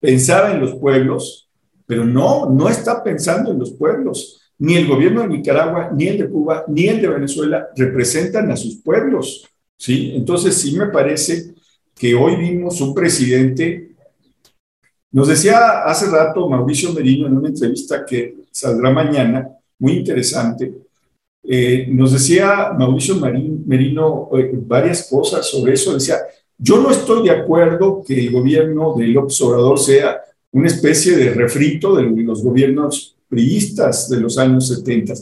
Speaker 2: pensaba en los pueblos, pero no, no está pensando en los pueblos. Ni el gobierno de Nicaragua, ni el de Cuba, ni el de Venezuela representan a sus pueblos. ¿sí? Entonces sí me parece que hoy vimos un presidente, nos decía hace rato Mauricio Merino en una entrevista que saldrá mañana, muy interesante, eh, nos decía Mauricio Merino eh, varias cosas sobre eso. Decía, yo no estoy de acuerdo que el gobierno de López Obrador sea una especie de refrito de los gobiernos priistas de los años 70.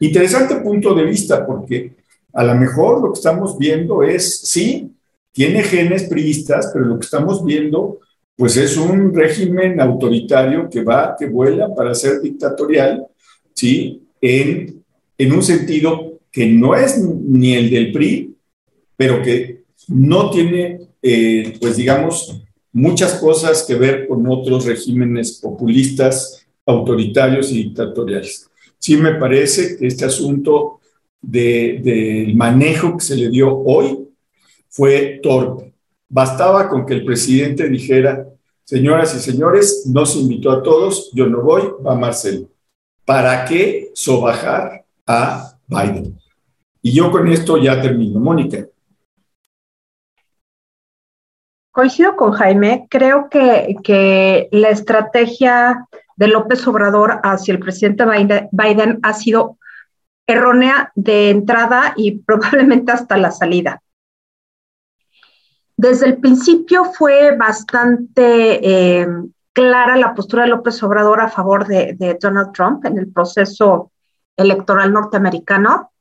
Speaker 2: Interesante punto de vista porque a lo mejor lo que estamos viendo es, sí, tiene genes priistas, pero lo que estamos viendo pues es un régimen autoritario que va, que vuela para ser dictatorial, ¿sí? En en un sentido que no es ni el del PRI, pero que no tiene, eh, pues digamos, muchas cosas que ver con otros regímenes populistas, autoritarios y dictatoriales. Sí me parece que este asunto del manejo que se le dio hoy fue torpe. Bastaba con que el presidente dijera, señoras y señores, no se invitó a todos, yo no voy, va Marcelo. ¿Para qué sobajar a Biden. Y yo con esto ya termino. Mónica.
Speaker 3: Coincido con Jaime, creo que, que la estrategia de López Obrador hacia el presidente Biden ha sido errónea de entrada y probablemente hasta la salida. Desde el principio fue bastante eh, clara la postura de López Obrador a favor de, Donald Trump en el proceso electoral norteamericano.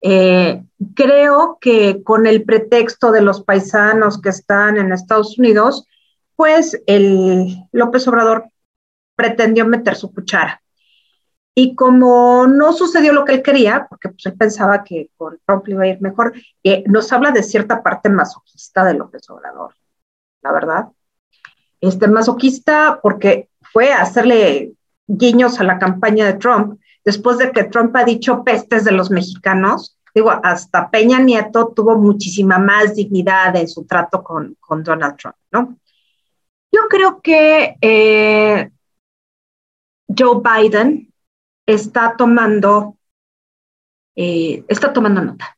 Speaker 3: Eh, creo que con el pretexto de los paisanos que están en Estados Unidos, pues el López Obrador pretendió meter su cuchara. Y como no sucedió lo que él quería, porque pues, él pensaba que con Trump iba a ir mejor, eh, nos habla de cierta parte masoquista de López Obrador, la verdad. Este masoquista porque fue a hacerle guiños a la campaña de Trump, después de que Trump ha dicho pestes de los mexicanos. Digo, hasta Peña Nieto tuvo muchísima más dignidad en su trato con, con Donald Trump, ¿no? Yo creo que eh, Joe Biden está tomando, eh, está tomando nota.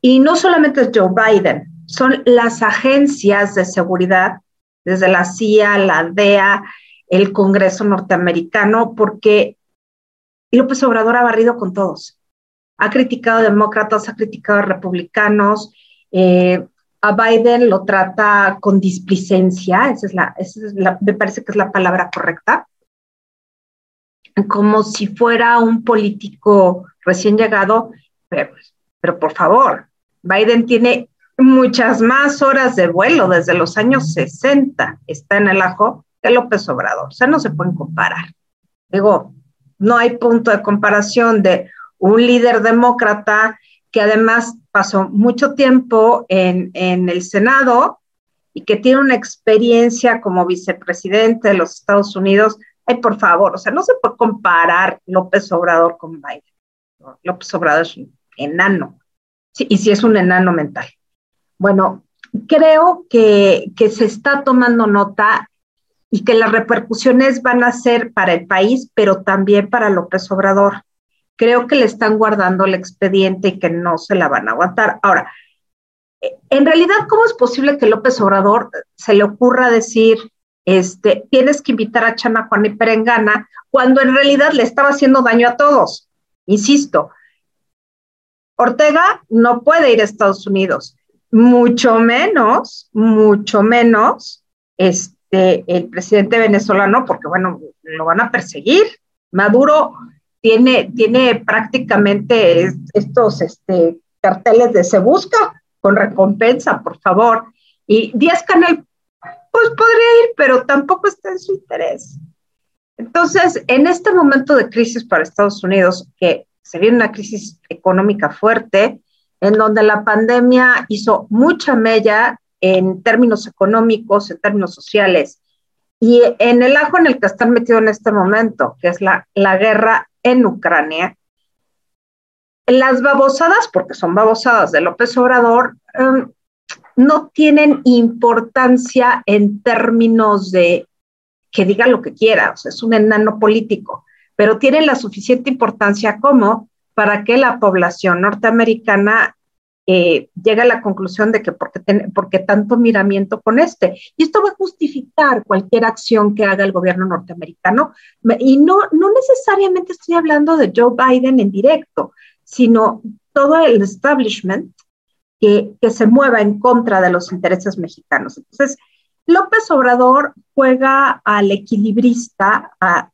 Speaker 3: Y no solamente es Joe Biden, son las agencias de seguridad, desde la CIA, la DEA, el Congreso norteamericano, porque López Obrador ha barrido con todos. Ha criticado demócratas, ha criticado a republicanos. Eh, a Biden lo trata con displicencia, esa es la, esa es la, me parece que es la palabra correcta como si fuera un político recién llegado, pero, pero por favor, Biden tiene muchas más horas de vuelo desde los años 60, está en el ajo que López Obrador, o sea, no se pueden comparar. Digo, no hay punto de comparación de un líder demócrata que además pasó mucho tiempo en, en el Senado y que tiene una experiencia como vicepresidente de los Estados Unidos Ay, por favor, o sea, no se puede comparar López Obrador con Biden. López Obrador es un enano, y si es un enano mental. Bueno, creo que, que se está tomando nota y que las repercusiones van a ser para el país, pero también para López Obrador. Creo que le están guardando el expediente y que no se la van a aguantar. Ahora, en realidad, ¿cómo es posible que López Obrador se le ocurra decir, este, tienes que invitar a Chana Juan y Perengana, cuando en realidad le estaba haciendo daño a todos. Insisto, Ortega no puede ir a Estados Unidos, mucho menos, mucho menos este, el presidente venezolano, porque bueno, lo van a perseguir. Maduro tiene, tiene prácticamente estos este, carteles de se busca con recompensa, por favor. Y Díaz Canel pues podría ir, pero tampoco está en su interés. Entonces, en este momento de crisis para Estados Unidos, que se viene una crisis económica fuerte, en donde la pandemia hizo mucha mella en términos económicos, en términos sociales, y en el ajo en el que están metidos en este momento, que es la, la guerra en Ucrania, las babosadas, porque son babosadas de López Obrador, em, no tienen importancia en términos de que diga lo que quiera, o sea, es un enano político, pero tienen la suficiente importancia como para que la población norteamericana eh, llegue a la conclusión de que porque, porque tanto miramiento con este. Y esto va a justificar cualquier acción que haga el gobierno norteamericano. Y no, no necesariamente estoy hablando de Joe Biden en directo, sino todo el establishment que, se mueva en contra de los intereses mexicanos. Entonces, López Obrador juega al equilibrista, a,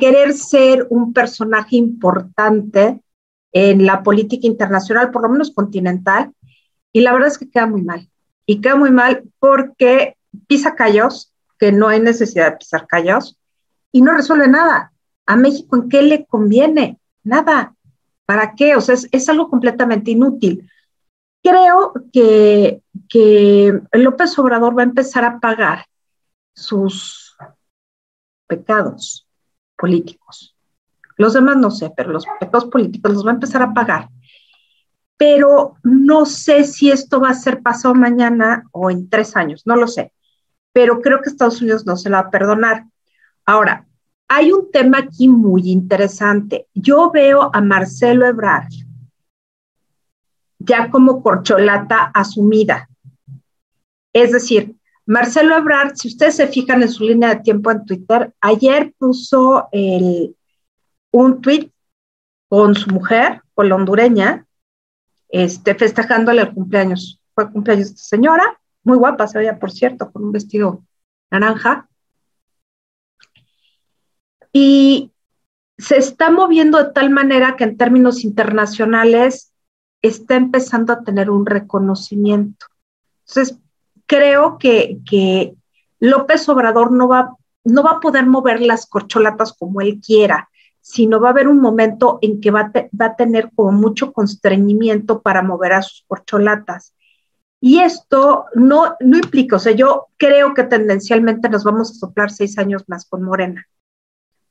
Speaker 3: querer ser un personaje importante en la política internacional, por lo menos continental, y la verdad es que queda muy mal. Y queda muy mal porque pisa callos, que no hay necesidad de pisar callos, y no resuelve nada. ¿A México en qué le conviene? Nada. ¿Para qué? O sea, es algo completamente inútil creo que, López Obrador va a empezar a pagar sus pecados políticos. Los demás no sé, pero los políticos los va a empezar a pagar. Pero no sé si esto va a ser pasado mañana o en tres años, no lo sé. Pero creo que Estados Unidos no se la va a perdonar. Ahora, hay un tema aquí muy interesante. Yo veo a Marcelo Ebrard ya como corcholata asumida. Es decir, Marcelo Ebrard, si ustedes se fijan en su línea de tiempo en Twitter, ayer puso un tweet con su mujer, con la hondureña, este, festejándole el cumpleaños. Fue el cumpleaños de esta señora, muy guapa se veía, por cierto, con un vestido naranja. y se está moviendo de tal manera que en términos internacionales está empezando a tener un reconocimiento. Entonces, creo que, que López Obrador no va, no va a poder mover las corcholatas como él quiera, sino va a haber un momento en que va, va a tener como mucho constreñimiento para mover a sus corcholatas. Y esto no, no implica, o sea, yo creo que tendencialmente nos vamos a soplar seis años más con Morena,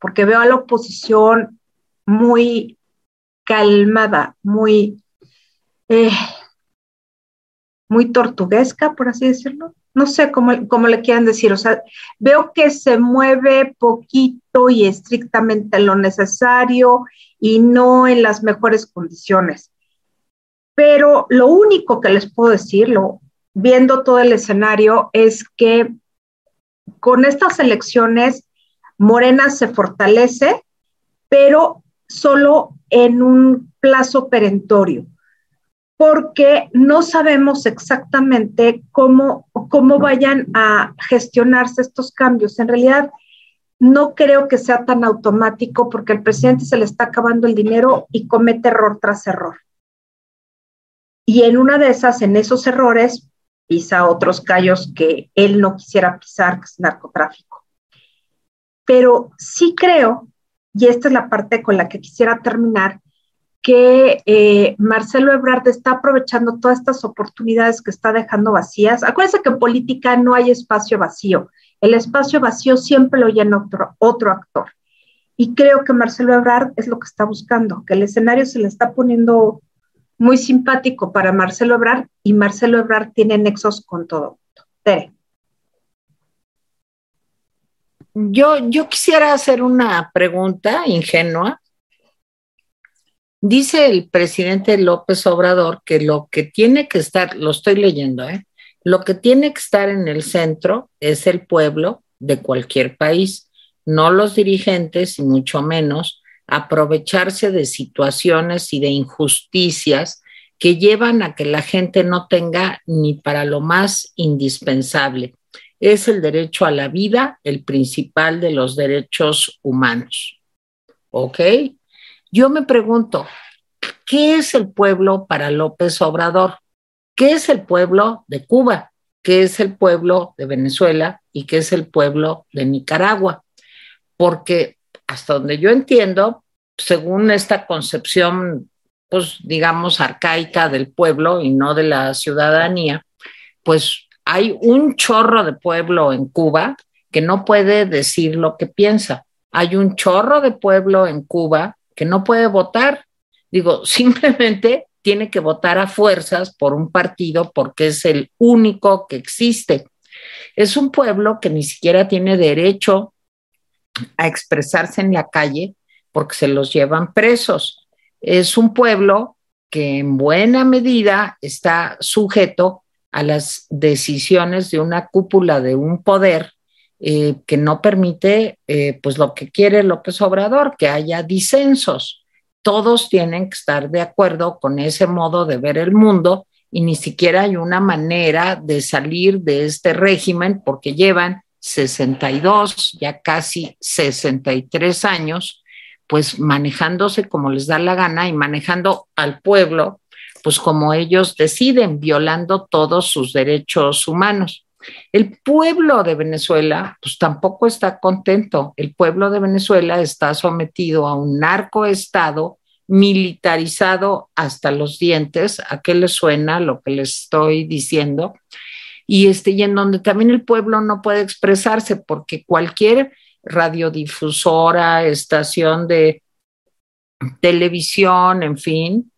Speaker 3: porque veo a la oposición muy calmada, muy, eh, muy tortuguesca, por así decirlo. No sé cómo, cómo le quieran decir, o sea, veo que se mueve poquito y estrictamente lo necesario y no en las mejores condiciones. Pero lo único que les puedo decirlo, viendo todo el escenario, es que con estas elecciones Morena se fortalece, pero solo en un plazo perentorio, porque no sabemos exactamente cómo, cómo vayan a gestionarse estos cambios. En realidad, no creo que sea tan automático porque al presidente se le está acabando el dinero y comete error tras error. Y en una de esas, en esos errores, pisa otros callos que él no quisiera pisar, que es narcotráfico. Pero sí creo, y esta es la parte con la que quisiera terminar, que eh, Marcelo Ebrard está aprovechando todas estas oportunidades que está dejando vacías. Acuérdense que en política no hay espacio vacío. El espacio vacío siempre lo llena otro, otro actor. Y creo que Marcelo Ebrard es lo que está buscando, que el escenario se le está poniendo muy simpático para Marcelo Ebrard y Marcelo Ebrard tiene nexos con todo.
Speaker 1: Yo, yo quisiera hacer una pregunta ingenua. Dice el presidente López Obrador que lo que tiene que estar, lo estoy leyendo, ¿eh? lo que tiene que estar en el centro es el pueblo de cualquier país, no los dirigentes y mucho menos aprovecharse de situaciones y de injusticias que llevan a que la gente no tenga ni para lo más indispensable. Es el derecho a la vida el principal de los derechos humanos. ¿Ok? Yo me pregunto, ¿qué es el pueblo para López Obrador? ¿Qué es el pueblo de Cuba? ¿Qué es el pueblo de Venezuela? ¿Y qué es el pueblo de Nicaragua? Porque hasta donde yo entiendo, según esta concepción, pues digamos, arcaica del pueblo y no de la ciudadanía, pues hay un chorro de pueblo en Cuba que no puede decir lo que piensa. Hay un chorro de pueblo en Cuba que no puede votar. Digo, simplemente tiene que votar a fuerzas por un partido porque es el único que existe. Es un pueblo que ni siquiera tiene derecho a expresarse en la calle porque se los llevan presos. Es un pueblo que en buena medida está sujeto a las decisiones de una cúpula de un poder eh, que no permite eh, pues lo que quiere López Obrador, que haya disensos. Todos tienen que estar de acuerdo con ese modo de ver el mundo y ni siquiera hay una manera de salir de este régimen porque llevan 62, ya casi 63 años, pues manejándose como les da la gana y manejando al pueblo, pues como ellos deciden, violando todos sus derechos humanos. El pueblo de Venezuela, pues tampoco está contento. El pueblo de Venezuela está sometido a un narcoestado militarizado hasta los dientes. ¿A qué les suena lo que les estoy diciendo? y, este, y en donde también el pueblo no puede expresarse porque cualquier radiodifusora, estación de televisión, en fin,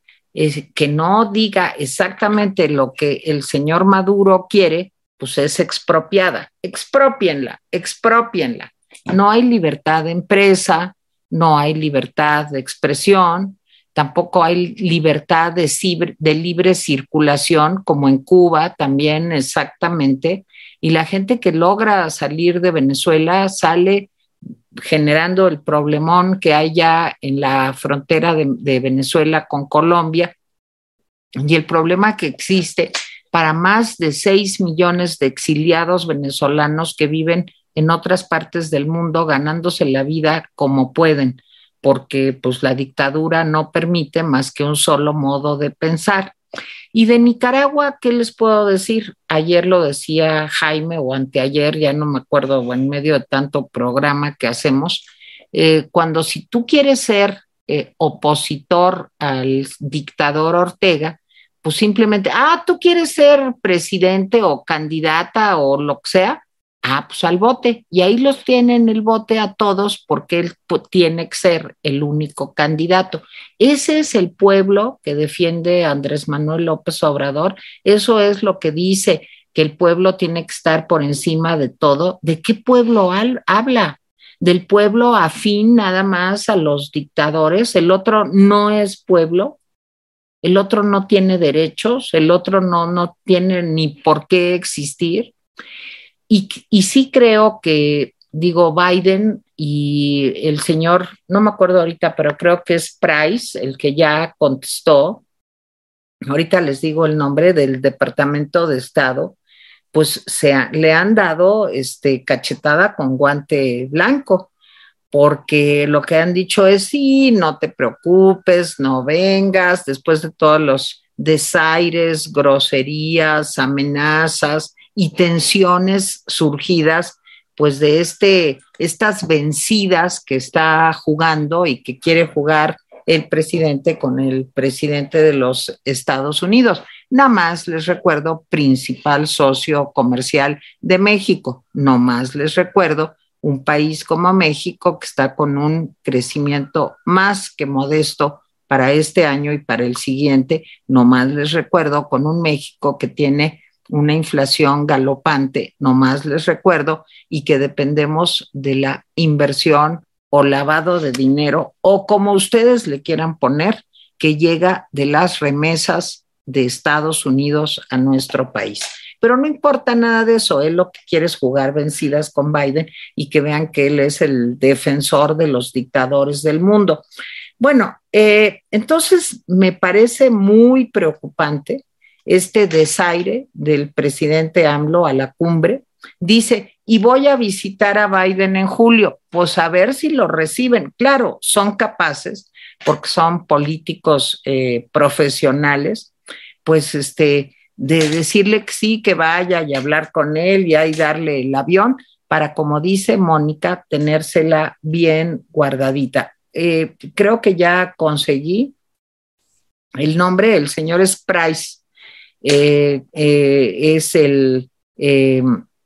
Speaker 1: que no diga exactamente lo que el señor Maduro quiere, pues es expropiada. Expropienla, expropienla. No hay libertad de empresa, no hay libertad de expresión, tampoco hay libertad de, de, libre circulación, como en Cuba también exactamente, y la gente que logra salir de Venezuela sale generando el problemón que hay ya en la frontera de, de Venezuela con Colombia y el problema que existe para más de 6 millones de exiliados venezolanos que viven en otras partes del mundo ganándose la vida como pueden, porque pues la dictadura no permite más que un solo modo de pensar. Y de Nicaragua, ¿qué les puedo decir? Ayer lo decía Jaime o anteayer, ya no me acuerdo, en medio de tanto programa que hacemos, eh, cuando si tú quieres ser eh, opositor al dictador Ortega, pues simplemente, ah, tú quieres ser presidente o candidata o lo que sea, ah, pues al bote. Y ahí los tienen el bote a todos porque él tiene que ser el único candidato. Ese es el pueblo que defiende Andrés Manuel López Obrador. Eso es lo que dice que el pueblo tiene que estar por encima de todo. ¿De qué pueblo habla? Del pueblo afín nada más a los dictadores. El otro no es pueblo el otro no tiene derechos, el otro no, no tiene ni por qué existir. Y, y sí creo que, digo, Biden y el señor, no me acuerdo ahorita, pero creo que es Price, el que ya contestó, ahorita les digo el nombre del Departamento de Estado, pues se le han dado este, cachetada con guante blanco porque lo que han dicho es, sí, no te preocupes, no vengas, después de todos los desaires, groserías, amenazas y tensiones surgidas, pues de este, estas vencidas que está jugando y que quiere jugar el presidente con el presidente de los Estados Unidos. Nada más les recuerdo, principal socio comercial de México. No más les recuerdo un país como México que está con un crecimiento más que modesto para este año y para el siguiente. No más les recuerdo, con un México que tiene una inflación galopante, no más les recuerdo, y que dependemos de la inversión o lavado de dinero o como ustedes le quieran poner, que llega de las remesas de Estados Unidos a nuestro país. Pero no importa nada de eso, él lo que quiere es jugar vencidas con Biden y que vean que él es el defensor de los dictadores del mundo. Bueno, eh, entonces me parece muy preocupante este desaire del presidente AMLO a la cumbre. Dice, y voy a visitar a Biden en julio, pues a ver si lo reciben. Claro, son capaces, porque son políticos eh, profesionales, pues este, de decirle que sí, que vaya y hablar con él y ahí darle el avión para, como dice Mónica, tenérsela bien guardadita. Eh, creo que ya conseguí el nombre, el señor es Price, eh, eh, es el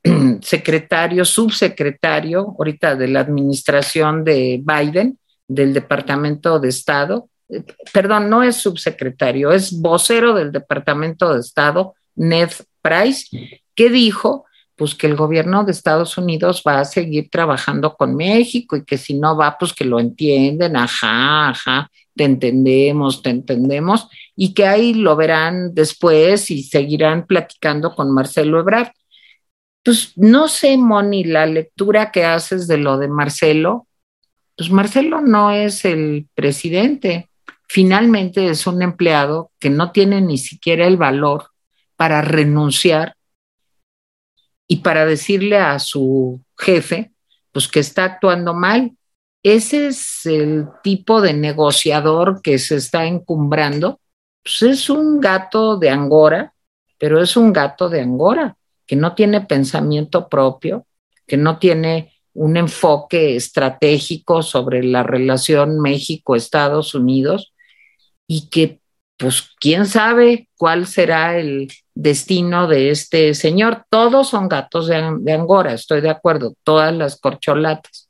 Speaker 1: secretario, subsecretario ahorita de la administración de Biden, del Departamento de Estado, perdón, no es subsecretario, es vocero del Departamento de Estado, Ned Price, que dijo pues que el gobierno de Estados Unidos va a seguir trabajando con México y que si no va, pues que lo entienden, ajá, ajá, te entendemos, te entendemos, y que ahí lo verán después y seguirán platicando con Marcelo Ebrard. Pues no sé, Moni, la lectura que haces de lo de Marcelo, pues Marcelo no es el presidente, finalmente es un empleado que no tiene ni siquiera el valor para renunciar y para decirle a su jefe, pues que está actuando mal. Ese es el tipo de negociador que se está encumbrando. Pues es un gato de Angora, pero es un gato de Angora, que no tiene pensamiento propio, que no tiene un enfoque estratégico sobre la relación México-Estados Unidos y que pues quién sabe cuál será el destino de este señor. Todos son gatos de, Angora, estoy de acuerdo, todas las corcholatas.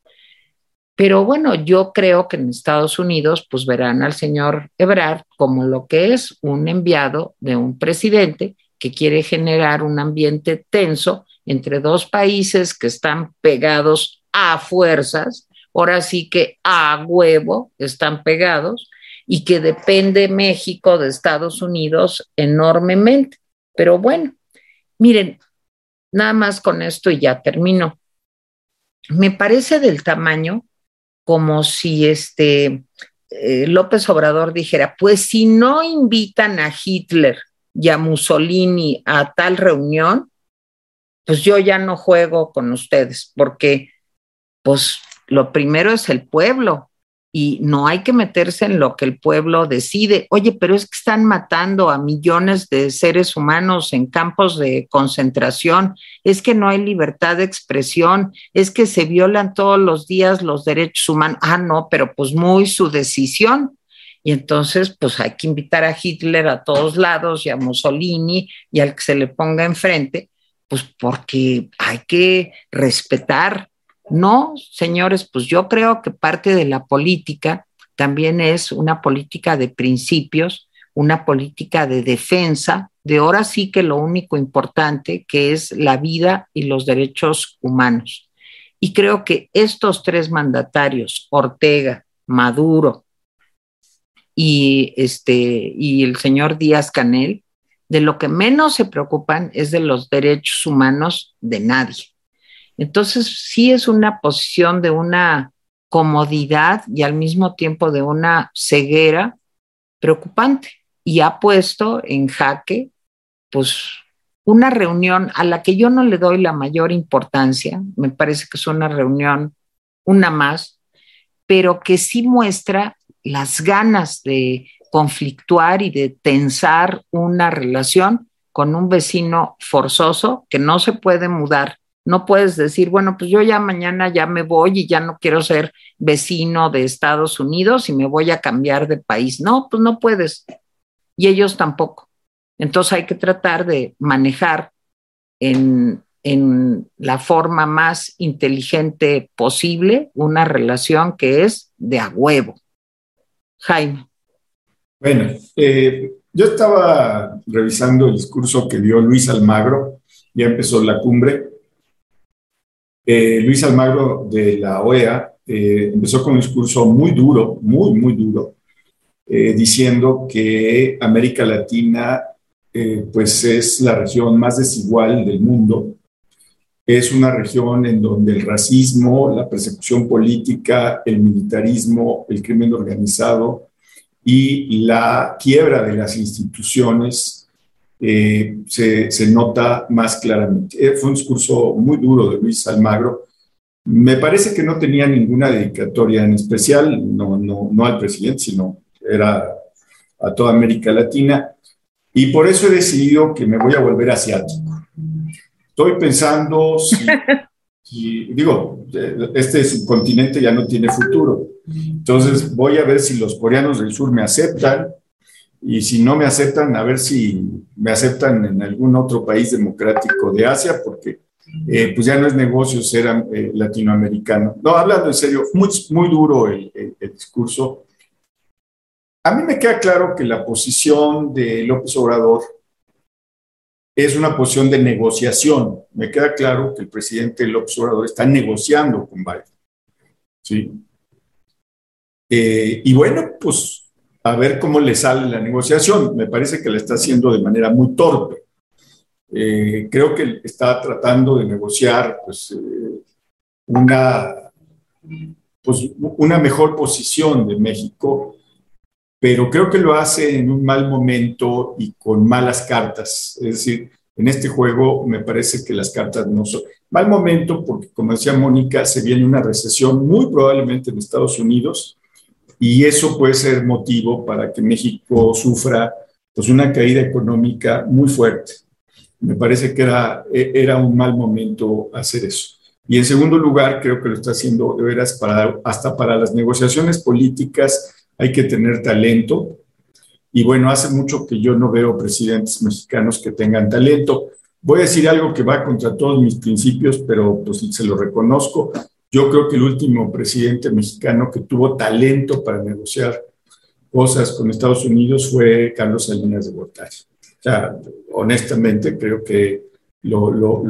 Speaker 1: Pero bueno, yo creo que en Estados Unidos pues verán al señor Ebrard como lo que es un enviado de un presidente que quiere generar un ambiente tenso entre dos países que están pegados a fuerzas, ahora sí que a huevo están pegados y que depende México de Estados Unidos enormemente. Pero bueno, miren, nada más con esto y ya termino. Me parece del tamaño como si este eh, López Obrador dijera, pues si no invitan a Hitler y a Mussolini a tal reunión, pues yo ya no juego con ustedes, porque pues lo primero es el pueblo, y no hay que meterse en lo que el pueblo decide. Oye, pero es que están matando a millones de seres humanos en campos de concentración, es que no hay libertad de expresión, es que se violan todos los días los derechos humanos. Ah, no, pero pues muy su decisión. Y entonces, pues hay que invitar a Hitler a todos lados y a Mussolini y al que se le ponga enfrente, pues porque hay que respetar no, señores, pues yo creo que parte de la política también es una política de principios, una política de defensa, de ahora sí que lo único importante que es la vida y los derechos humanos. Y creo que estos tres mandatarios, Ortega, Maduro y, este, y el señor Díaz Canel, de lo que menos se preocupan es de los derechos humanos de nadie. Entonces, sí es una posición de una comodidad y al mismo tiempo de una ceguera preocupante y ha puesto en jaque, pues, una reunión a la que yo no le doy la mayor importancia, me parece que es una reunión, una más, pero que sí muestra las ganas de conflictuar y de tensar una relación con un vecino forzoso que no se puede mudar no puedes decir, bueno, pues yo ya mañana ya me voy y ya no quiero ser vecino de Estados Unidos y me voy a cambiar de país. No, pues no puedes. Y ellos tampoco. Entonces hay que tratar de manejar en, en la forma más inteligente posible una relación que es de a huevo. Jaime.
Speaker 2: Bueno, eh, yo estaba revisando el discurso que dio Luis Almagro, ya empezó la cumbre, eh, Luis Almagro de la OEA eh, empezó con un discurso muy duro, muy, muy duro, eh, diciendo que América Latina pues es la región más desigual del mundo. Es una región en donde el racismo, la persecución política, el militarismo, el crimen organizado y la quiebra de las instituciones eh, se, nota más claramente. Eh, fue un discurso muy duro de Luis Almagro. Me parece que no tenía ninguna dedicatoria en especial, no, no, no al presidente, sino era a toda América Latina. Y por eso he decidido que me voy a volver asiático. Estoy pensando si, digo, este subcontinente ya no tiene futuro. Entonces voy a ver si los coreanos del sur me aceptan y si no me aceptan, a ver si me aceptan en algún otro país democrático de Asia, porque eh, pues ya no es negocio ser eh, latinoamericano. No, hablando en serio, muy, muy duro el, discurso. A mí me queda claro que la posición de López Obrador es una posición de negociación. Me queda claro que el presidente López Obrador está negociando con Biden. ¿sí? Eh, y bueno, pues a ver cómo le sale la negociación. Me parece que la está haciendo de manera muy torpe. Eh, creo que está tratando de negociar pues, eh, una, pues, una mejor posición de México, pero creo que lo hace en un mal momento y con malas cartas. Es decir, en este juego me parece que las cartas no son mal momento porque, como decía Mónica, se viene una recesión muy probablemente en Estados Unidos y eso puede ser motivo para que México sufra pues, una caída económica muy fuerte. Me parece que era, e, era un mal momento hacer eso. Y en segundo lugar, creo que lo está haciendo de veras hasta para las negociaciones políticas hay que tener talento. Y bueno, hace mucho que yo no veo presidentes mexicanos que tengan talento. Voy a decir algo que va contra todos mis principios, pero pues se lo reconozco. Yo creo que el último presidente mexicano que tuvo talento para negociar cosas con Estados Unidos fue Carlos Salinas de Gortari. O sea, honestamente, creo que lo, lo,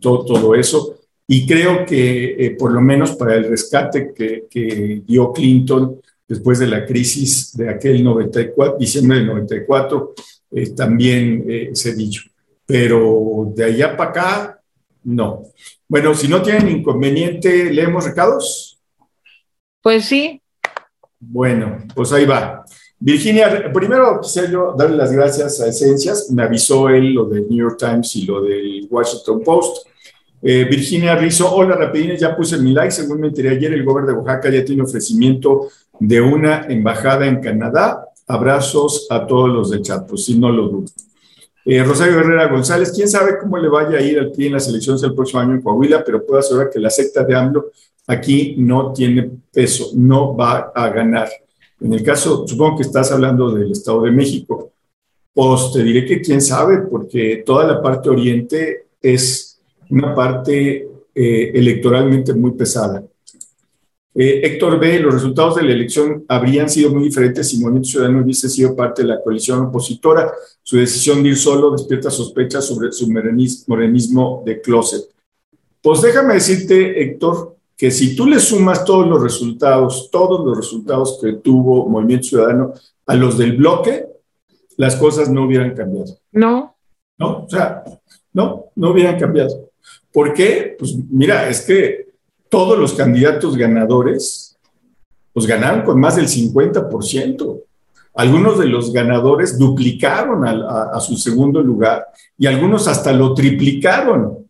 Speaker 2: todo, todo, eso. Y creo que eh, por lo menos para el rescate que, que, dio Clinton después de la crisis de aquel 94, diciembre del 94, eh, también eh, se dicho. Pero de allá para acá, no. Bueno, si no tienen inconveniente, ¿leemos recados?
Speaker 1: Pues sí.
Speaker 2: Bueno, pues ahí va. Virginia, primero quisiera yo darle las gracias a Esencias. Me avisó él lo del New York Times y lo del Washington Post. Eh, Virginia Rizo, hola rapidines, ya puse mi like, según me enteré ayer, el gobierno de Oaxaca ya tiene ofrecimiento de una embajada en Canadá. Abrazos a todos los de Chapo, si no lo dudo. Eh, Rosario Herrera González, quién sabe cómo le vaya a ir al PRI en las elecciones del próximo año en Coahuila, pero puedo asegurar que la secta de AMLO aquí no tiene peso, no va a ganar. En el caso, supongo que estás hablando del Estado de México, pues te diré que quién sabe, porque toda la parte oriente es una parte eh, electoralmente muy pesada. Eh, Héctor B., los resultados de la elección habrían sido muy diferentes si Movimiento Ciudadano hubiese sido parte de la coalición opositora. Su decisión de ir solo despierta sospechas sobre su morenismo de closet. Pues déjame decirte, Héctor, que si tú le sumas todos los resultados, todos los resultados que tuvo Movimiento Ciudadano a los del bloque, las cosas no hubieran cambiado.
Speaker 1: No.
Speaker 2: No, o sea, no, no hubieran cambiado. ¿Por qué? Pues mira, es que todos los candidatos ganadores, pues ganaron con más del 50%. Algunos de los ganadores duplicaron a, su segundo lugar y algunos hasta lo triplicaron.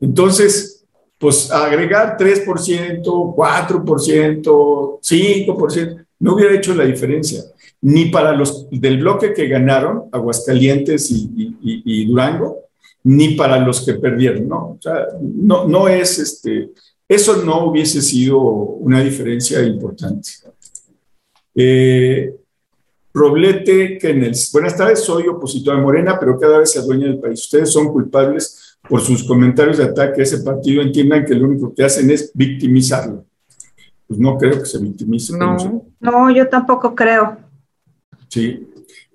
Speaker 2: Entonces, pues agregar 3%, 4%, 5%, no hubiera hecho la diferencia, ni para los del bloque que ganaron, Aguascalientes y Durango, ni para los que perdieron, ¿no? O sea, no, no es este, eso no hubiese sido una diferencia importante. Eh, Roblete Kennels, buenas tardes, soy opositor a Morena, pero cada vez se adueña del país. Ustedes son culpables por sus comentarios de ataque a ese partido, entiendan que lo único que hacen es victimizarlo. Pues no creo que se victimice.
Speaker 3: No, no yo tampoco creo.
Speaker 2: Sí.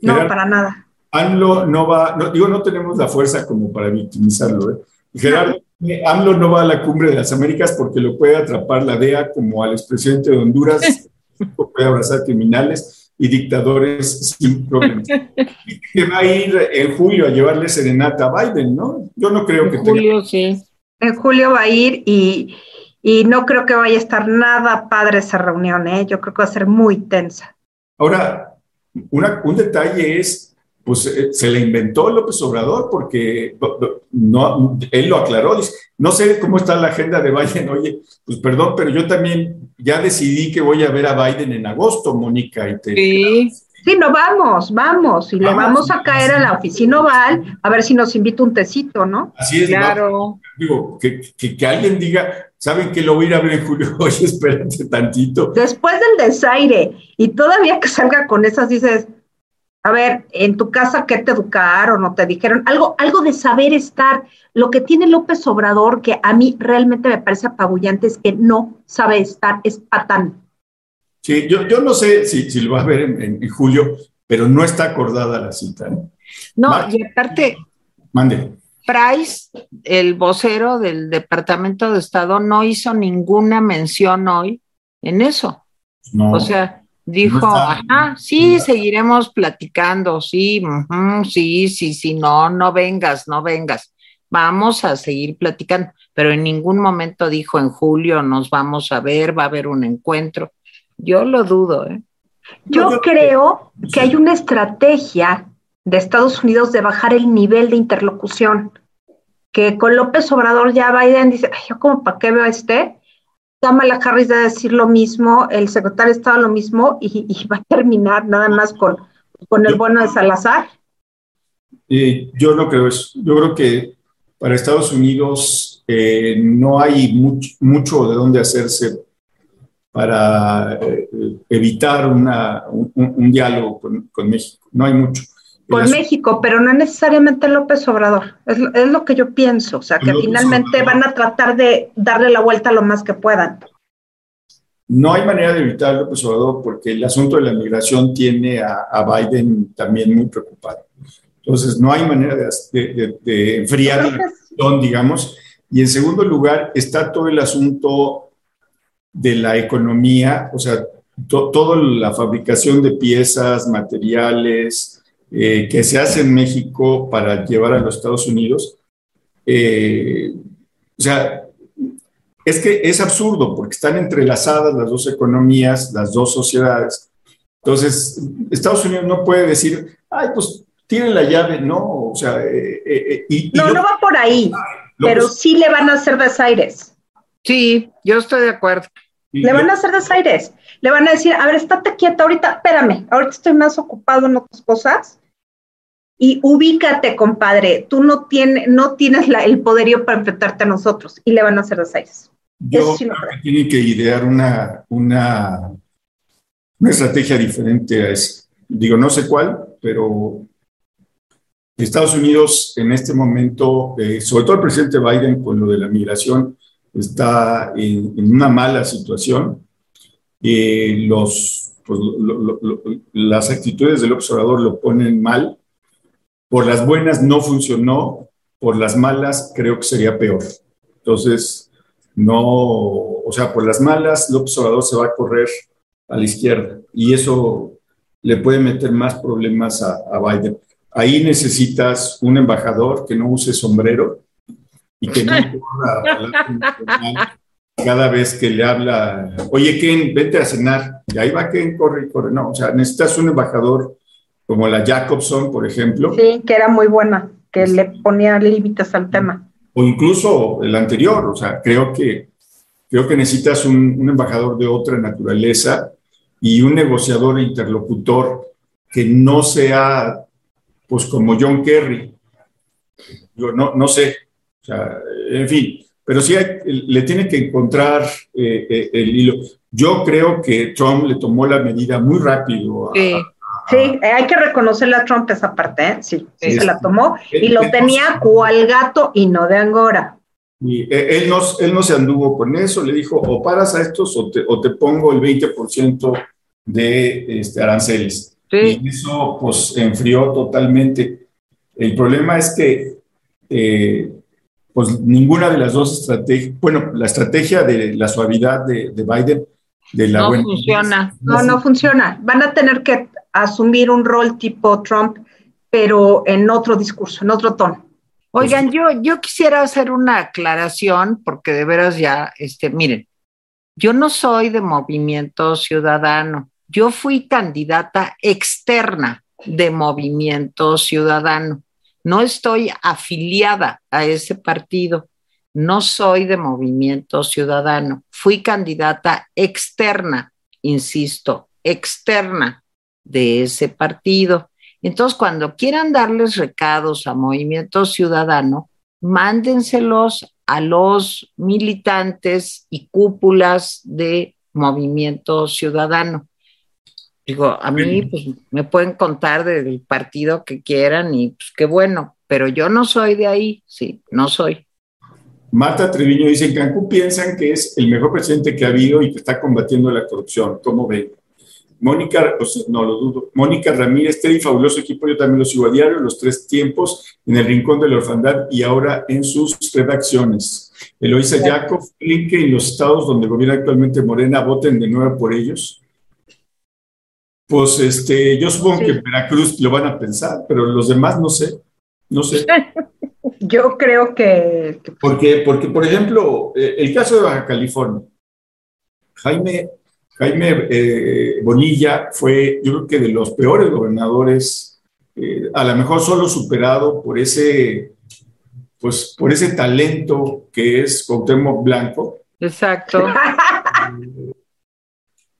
Speaker 3: No, para nada.
Speaker 2: AMLO no va, no, digo, no tenemos la fuerza como para victimizarlo. ¿eh? Gerardo, AMLO no va a la cumbre de las Américas porque lo puede atrapar la DEA como al expresidente de Honduras, puede abrazar criminales y dictadores sin problemas. que va a ir en julio a llevarle serenata a Biden, ¿no? Yo no creo que
Speaker 3: en julio, sí. En julio va a ir y, y no creo que vaya a estar nada padre esa reunión, ¿eh? Yo creo que va a ser muy tensa.
Speaker 2: Ahora, una, un detalle es pues eh, se le inventó López Obrador porque no, él lo aclaró. Dice, no sé cómo está la agenda de Biden. Oye, pues perdón, pero yo también ya decidí que voy a ver a Biden en agosto, Mónica. Y
Speaker 3: sí. sí, no vamos, vamos. Y le vamos a caer a la oficina oval a ver si nos invita un tecito, ¿no?
Speaker 2: Así es. Claro. Digo, que, que, alguien diga, ¿saben que lo voy a ir a ver en julio? Oye, espérate tantito.
Speaker 3: Después del desaire y todavía que salga con esas, dices a ver, en tu casa, ¿qué te educaron o te dijeron? Algo, algo de saber estar. Lo que tiene López Obrador, que a mí realmente me parece apabullante, es que no sabe estar, es patán.
Speaker 2: Sí, yo, yo no sé si, si lo va a ver en, julio, pero no está acordada la cita.
Speaker 1: ¿eh? No, y aparte.
Speaker 2: Mande.
Speaker 1: Price, el vocero del Departamento de Estado, no hizo ninguna mención hoy en eso. No. O sea, Dijo, ajá, sí, seguiremos platicando, sí, sí, sí, sí, no, no vengas, no vengas. Vamos a seguir platicando, pero en ningún momento dijo en julio nos vamos a ver, va a haber un encuentro. Yo lo dudo, ¿eh?
Speaker 3: Yo creo que hay una estrategia de Estados Unidos de bajar el nivel de interlocución, que con López Obrador ya Biden dice, Ay, yo como para qué veo este, Kamala Harris de decir lo mismo, el secretario de Estado lo mismo y, va a terminar nada más con, con el bueno de Salazar.
Speaker 2: yo no creo eso. Yo creo que para Estados Unidos eh, no hay mucho, de dónde hacerse para eh, evitar una, un, diálogo con México. No hay mucho
Speaker 3: con México, pero no necesariamente López Obrador. Es, es, lo que yo pienso. O sea, que finalmente van a tratar de darle la vuelta lo más que puedan.
Speaker 2: No hay manera de evitar López Obrador porque el asunto de la migración tiene a, Biden también muy preocupado. Entonces, no hay manera de, de, enfriar la digamos. Y en segundo lugar, está todo el asunto de la economía, o sea, toda la fabricación de piezas, materiales, eh, que se hace en México para llevar a los Estados Unidos. Eh, o sea, es que es absurdo porque están entrelazadas las dos economías, las dos sociedades. Entonces, Estados Unidos no puede decir, ay, pues tiene la llave, no, o sea,
Speaker 3: eh, y, no, no va por ahí. pero sí le van a hacer desaires.
Speaker 1: Sí, yo estoy de acuerdo.
Speaker 3: Le van a hacer desaires. Le van a decir, a ver, estate quieta ahorita, espérame, ahorita estoy más ocupado en otras cosas. Y ubícate, compadre, tú no, tienes no tienes el poderío para enfrentarte a nosotros. Y le van a hacer desaires.
Speaker 2: Yo creo que tienen que idear una, una, una estrategia diferente a eso. Digo, no sé cuál, pero Estados Unidos en este momento, eh, sobre todo el presidente Biden con lo de la migración, está en, una mala situación. Eh, los, pues, las actitudes del observador lo ponen mal. Por las buenas no funcionó, por las malas creo que sería peor. Entonces, no, o sea, por las malas, el observador se va a correr a la izquierda y eso le puede meter más problemas a, a Biden. Ahí necesitas un embajador que no use sombrero y que no cada vez que le habla, oye Ken, vete a cenar, y ahí va Ken, corre y corre. No, o sea, necesitas un embajador como la Jacobson, por ejemplo.
Speaker 3: Sí, que era muy buena, que le ponía límites al tema.
Speaker 2: O incluso el anterior, o sea, creo que, creo que necesitas un, un embajador de otra naturaleza y un negociador e interlocutor que no sea pues como John Kerry. Yo no, no sé, sea, en fin, pero sí le tiene que encontrar eh, eh, el hilo. Yo creo que Trump le tomó la medida muy rápido.
Speaker 3: sí. sí, hay que reconocerle a Trump esa parte, ¿eh? sí, sí, se la tomó y lo tenía cual gato y no de angora.
Speaker 2: Y él no, él no se anduvo con eso, le dijo, o paras a estos o te, o te pongo el 20% de este, aranceles. Y eso pues enfrió totalmente. El problema es que eh, pues ninguna de las dos estrategias, bueno, la estrategia de la suavidad de, Biden, de la
Speaker 1: no funciona.
Speaker 3: No, no funciona. Van a tener que asumir un rol tipo Trump, pero en otro discurso, en otro tono.
Speaker 1: Oigan, yo, yo quisiera hacer una aclaración, porque de veras ya, este, miren, yo no soy de movimiento ciudadano. Yo fui candidata externa de Movimiento Ciudadano. No estoy afiliada a ese partido. No soy de Movimiento Ciudadano. Fui candidata externa, insisto, externa de ese partido. Entonces, cuando quieran darles recados a Movimiento Ciudadano, mándenselos a los militantes y cúpulas de Movimiento Ciudadano. Digo, a mí pues, me pueden contar del partido que quieran y pues qué bueno, pero yo no soy de ahí, sí, no soy.
Speaker 2: Marta Treviño dice, en Cancún piensan que es el mejor presidente que ha habido y que está combatiendo la corrupción. ¿Cómo ven? Mónica, no lo dudo, Mónica Ramírez, Teddy, fabuloso equipo, yo también lo sigo a diario, los tres tiempos, en el Rincón de la Orfandad y ahora en sus redacciones. Eloisa Jacob, que en los estados donde gobierna actualmente Morena, voten de nuevo por ellos. Pues este, yo supongo que en Veracruz lo van a pensar, pero los demás no sé, no sé.
Speaker 3: yo creo que...
Speaker 2: Porque, porque, por ejemplo, eh, el caso de Baja California, Jaime, Jaime eh, Bonilla fue, yo creo que de los peores gobernadores, eh, a lo mejor solo superado por ese, pues, por ese talento que es Cuauhtémoc Blanco.
Speaker 1: Exacto.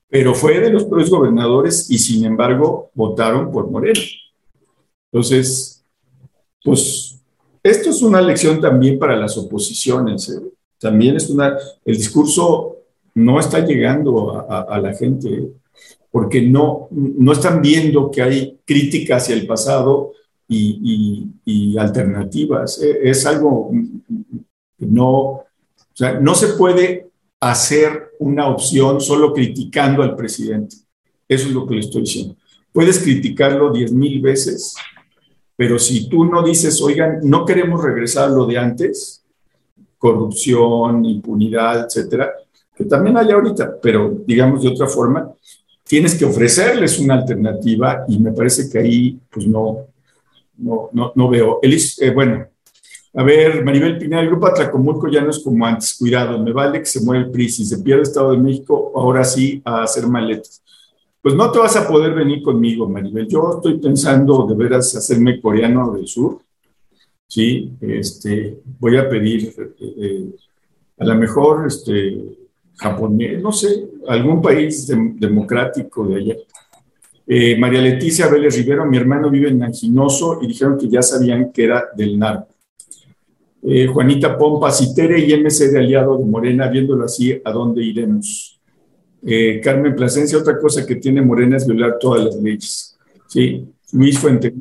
Speaker 2: pero fue de los peores gobernadores y sin embargo votaron por Moreno. Entonces, pues esto es una lección también para las oposiciones. ¿eh? También es una, el discurso no está llegando a, la gente porque no, no están viendo que hay crítica hacia el pasado y, alternativas. ¿eh? Es algo no, o sea, no se puede hacer una opción solo criticando al presidente. Eso es lo que le estoy diciendo. Puedes criticarlo diez mil veces, pero si tú no dices, oigan, no queremos regresar a lo de antes, corrupción, impunidad, etcétera, que también hay ahorita, pero digamos de otra forma, tienes que ofrecerles una alternativa y me parece que ahí, pues no, no, no, veo. Elis, eh, bueno, a ver, Maribel Pinal, el grupo Atlacomulco ya no es como antes, cuidado, me vale que se muere el PRI, si se pierde el Estado de México, ahora sí a hacer maletas. Pues no te vas a poder venir conmigo, Maribel. Yo estoy pensando de veras hacerme coreano del sur ¿sí? Este, voy a pedir eh, a lo mejor este, japonés, no sé, algún país democrático de allá. Eh, María Leticia Vélez Rivero, mi hermano vive en Anginoso y dijeron que ya sabían que era del narco. Eh, Juanita Pompa, Citere y MC de aliado de Morena, viéndolo así, ¿a dónde iremos? Eh, Carmen Plasencia, otra cosa que tiene Morena es violar todas las leyes. Sí, Luis Fuente,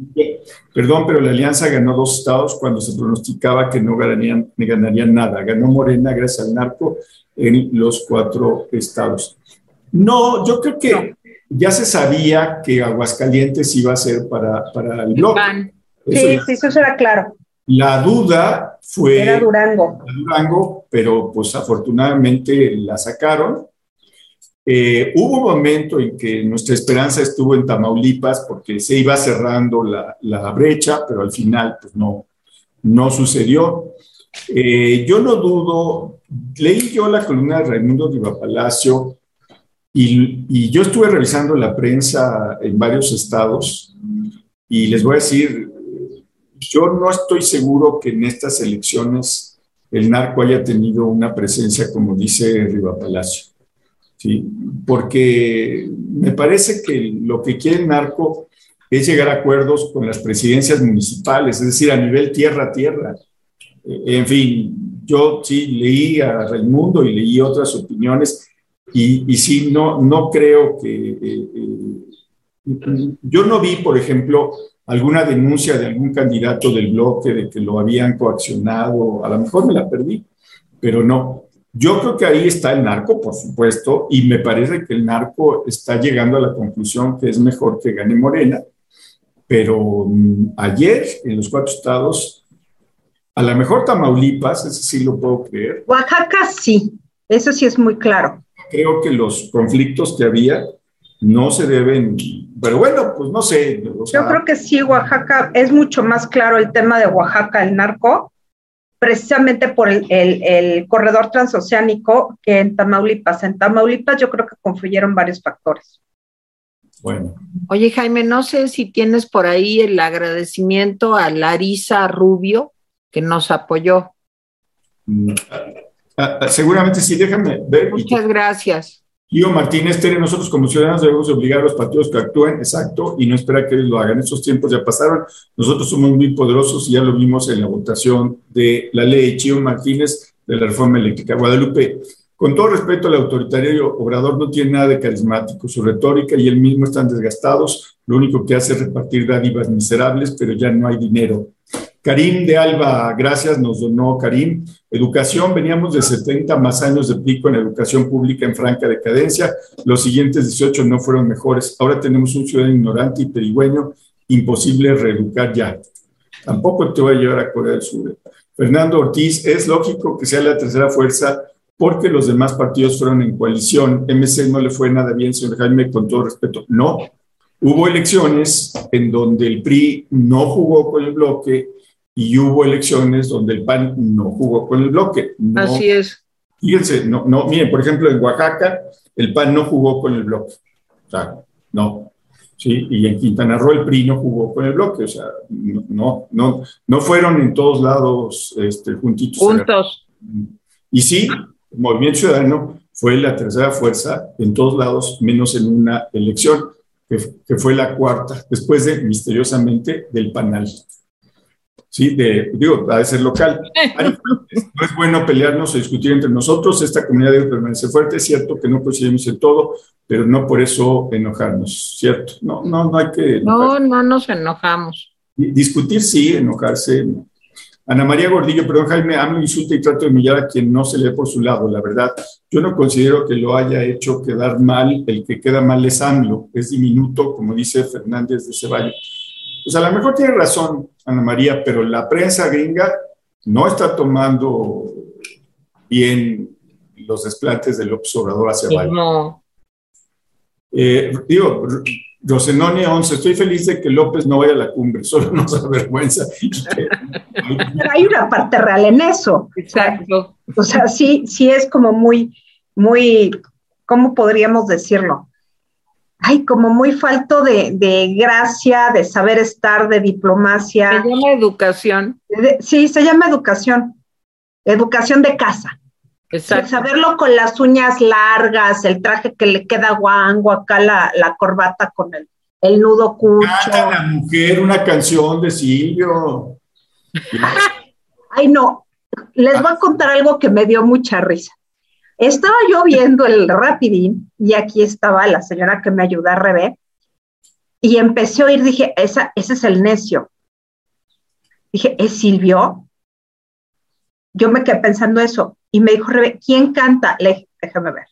Speaker 2: perdón, pero la alianza ganó dos estados cuando se pronosticaba que no ganarían, ganarían nada. Ganó Morena gracias al narco en los cuatro estados. No, yo creo que ya se sabía que Aguascalientes iba a ser para, para el bloque.
Speaker 3: Sí, sí, eso era claro.
Speaker 2: La duda fue...
Speaker 3: Era Durango.
Speaker 2: Durango, pero pues afortunadamente la sacaron. Eh, hubo un momento en que nuestra esperanza estuvo en Tamaulipas porque se iba cerrando la, la brecha, pero al final pues no, no sucedió. Eh, yo no dudo, leí yo la columna de Raimundo Riva Palacio y, y, yo estuve revisando la prensa en varios estados y les voy a decir, yo no estoy seguro que en estas elecciones el narco haya tenido una presencia como dice Riva Palacio. ¿sí? Porque me parece que lo que quiere el narco es llegar a acuerdos con las presidencias municipales, es decir, a nivel tierra a tierra. En fin, yo sí leí a Raimundo y leí otras opiniones y, y sí, no, no creo que... Eh, eh, yo no vi, por ejemplo, alguna denuncia de algún candidato del bloque de que lo habían coaccionado, a lo mejor me la perdí, pero no. Yo creo que ahí está el narco, por supuesto, y me parece que el narco está llegando a la conclusión que es mejor que gane Morena, pero mm, ayer en los cuatro estados, a lo mejor Tamaulipas, eso sí lo puedo creer.
Speaker 3: Oaxaca sí, eso sí es muy claro.
Speaker 2: Creo que los conflictos que había no se deben, pero bueno, pues no sé.
Speaker 3: Yo creo que sí, Oaxaca, es mucho más claro el tema de Oaxaca, el narco, precisamente por el, el, corredor transoceánico que en Tamaulipas. En Tamaulipas yo creo que confluyeron varios factores.
Speaker 2: Bueno.
Speaker 1: Oye, Jaime, no sé si tienes por ahí el agradecimiento a Larisa Rubio, que nos apoyó.
Speaker 2: Mm, ah, ah, seguramente sí, déjame ver.
Speaker 1: Muchas gracias.
Speaker 2: Guido Martínez, Tere, nosotros como ciudadanos debemos obligar a los partidos que actúen, exacto, y no esperar que ellos lo hagan. Estos tiempos ya pasaron, nosotros somos muy poderosos y ya lo vimos en la votación de la ley. Chío Martínez, de la reforma eléctrica. Guadalupe, con todo respeto, el autoritario Obrador no tiene nada de carismático. Su retórica y él mismo están desgastados. Lo único que hace es repartir dádivas miserables, pero ya no hay dinero. Karim de Alba, gracias, nos donó Karim. Educación, veníamos de 70 más años de pico en educación pública en franca decadencia. Los siguientes 18 no fueron mejores. Ahora tenemos un ciudadano ignorante y perigüeño, imposible reeducar ya. Tampoco te voy a llevar a Corea del Sur. Fernando Ortiz, es lógico que sea la tercera fuerza porque los demás partidos fueron en coalición. MC no le fue nada bien, señor Jaime, con todo respeto. No, hubo elecciones en donde el PRI no jugó con el bloque y hubo elecciones donde el PAN no jugó con el bloque.
Speaker 1: Así es.
Speaker 2: Fíjense, no, no, miren, por ejemplo, en Oaxaca el PAN no jugó con el bloque. O sea, no. Sí, y en Quintana Roo el PRI no jugó con el bloque, o sea, no, no, no fueron en todos lados este, juntitos.
Speaker 1: Juntos.
Speaker 2: Y sí, el Movimiento Ciudadano fue la tercera fuerza en todos lados, menos en una elección, que, que fue la cuarta, después de, misteriosamente, del PANAL. ¿Sí? De, digo, de ser local. no es bueno pelearnos o discutir entre nosotros, esta comunidad debe permanecer fuerte, es cierto que no coincidimos en todo, pero no por eso enojarnos, ¿cierto? No, no, no hay que...
Speaker 1: No, no nos enojamos.
Speaker 2: Discutir sí, enojarse Ana María Gordillo, perdón Jaime, amo, insulta y trato de humillar a quien no se lee por su lado, la verdad. Yo no considero que lo haya hecho quedar mal, el que queda mal es AMLO, es diminuto, como dice Fernández de Ceballos pues a lo mejor tiene razón Ana María, pero la prensa gringa no está tomando bien los desplantes del observador hacia abajo.
Speaker 1: No.
Speaker 2: Eh, digo, Rosenoni 11, estoy feliz de que López no vaya a la cumbre, solo nos avergüenza.
Speaker 3: Pero hay una parte real en eso.
Speaker 1: Exacto.
Speaker 3: O sea, sí, sí es como muy, muy, ¿cómo podríamos decirlo? Ay, como muy falto de, gracia, de saber estar, de diplomacia.
Speaker 1: Se llama educación.
Speaker 3: Sí, se llama educación. Educación de casa. Exacto. Saberlo con las uñas largas, el traje que le queda guango, acá la, corbata con el, el nudo cucho.
Speaker 2: Canta la mujer una canción de Silvio.
Speaker 3: Ay, no. Les voy a contar algo que me dio mucha risa. Estaba yo viendo el Rapidín y aquí estaba la señora que me ayuda, Rebe, y empecé a oír, dije, ese es el necio. Dije, ¿es Silvio? Yo me quedé pensando eso y me dijo, Rebe, ¿quién canta? Le déjame ver.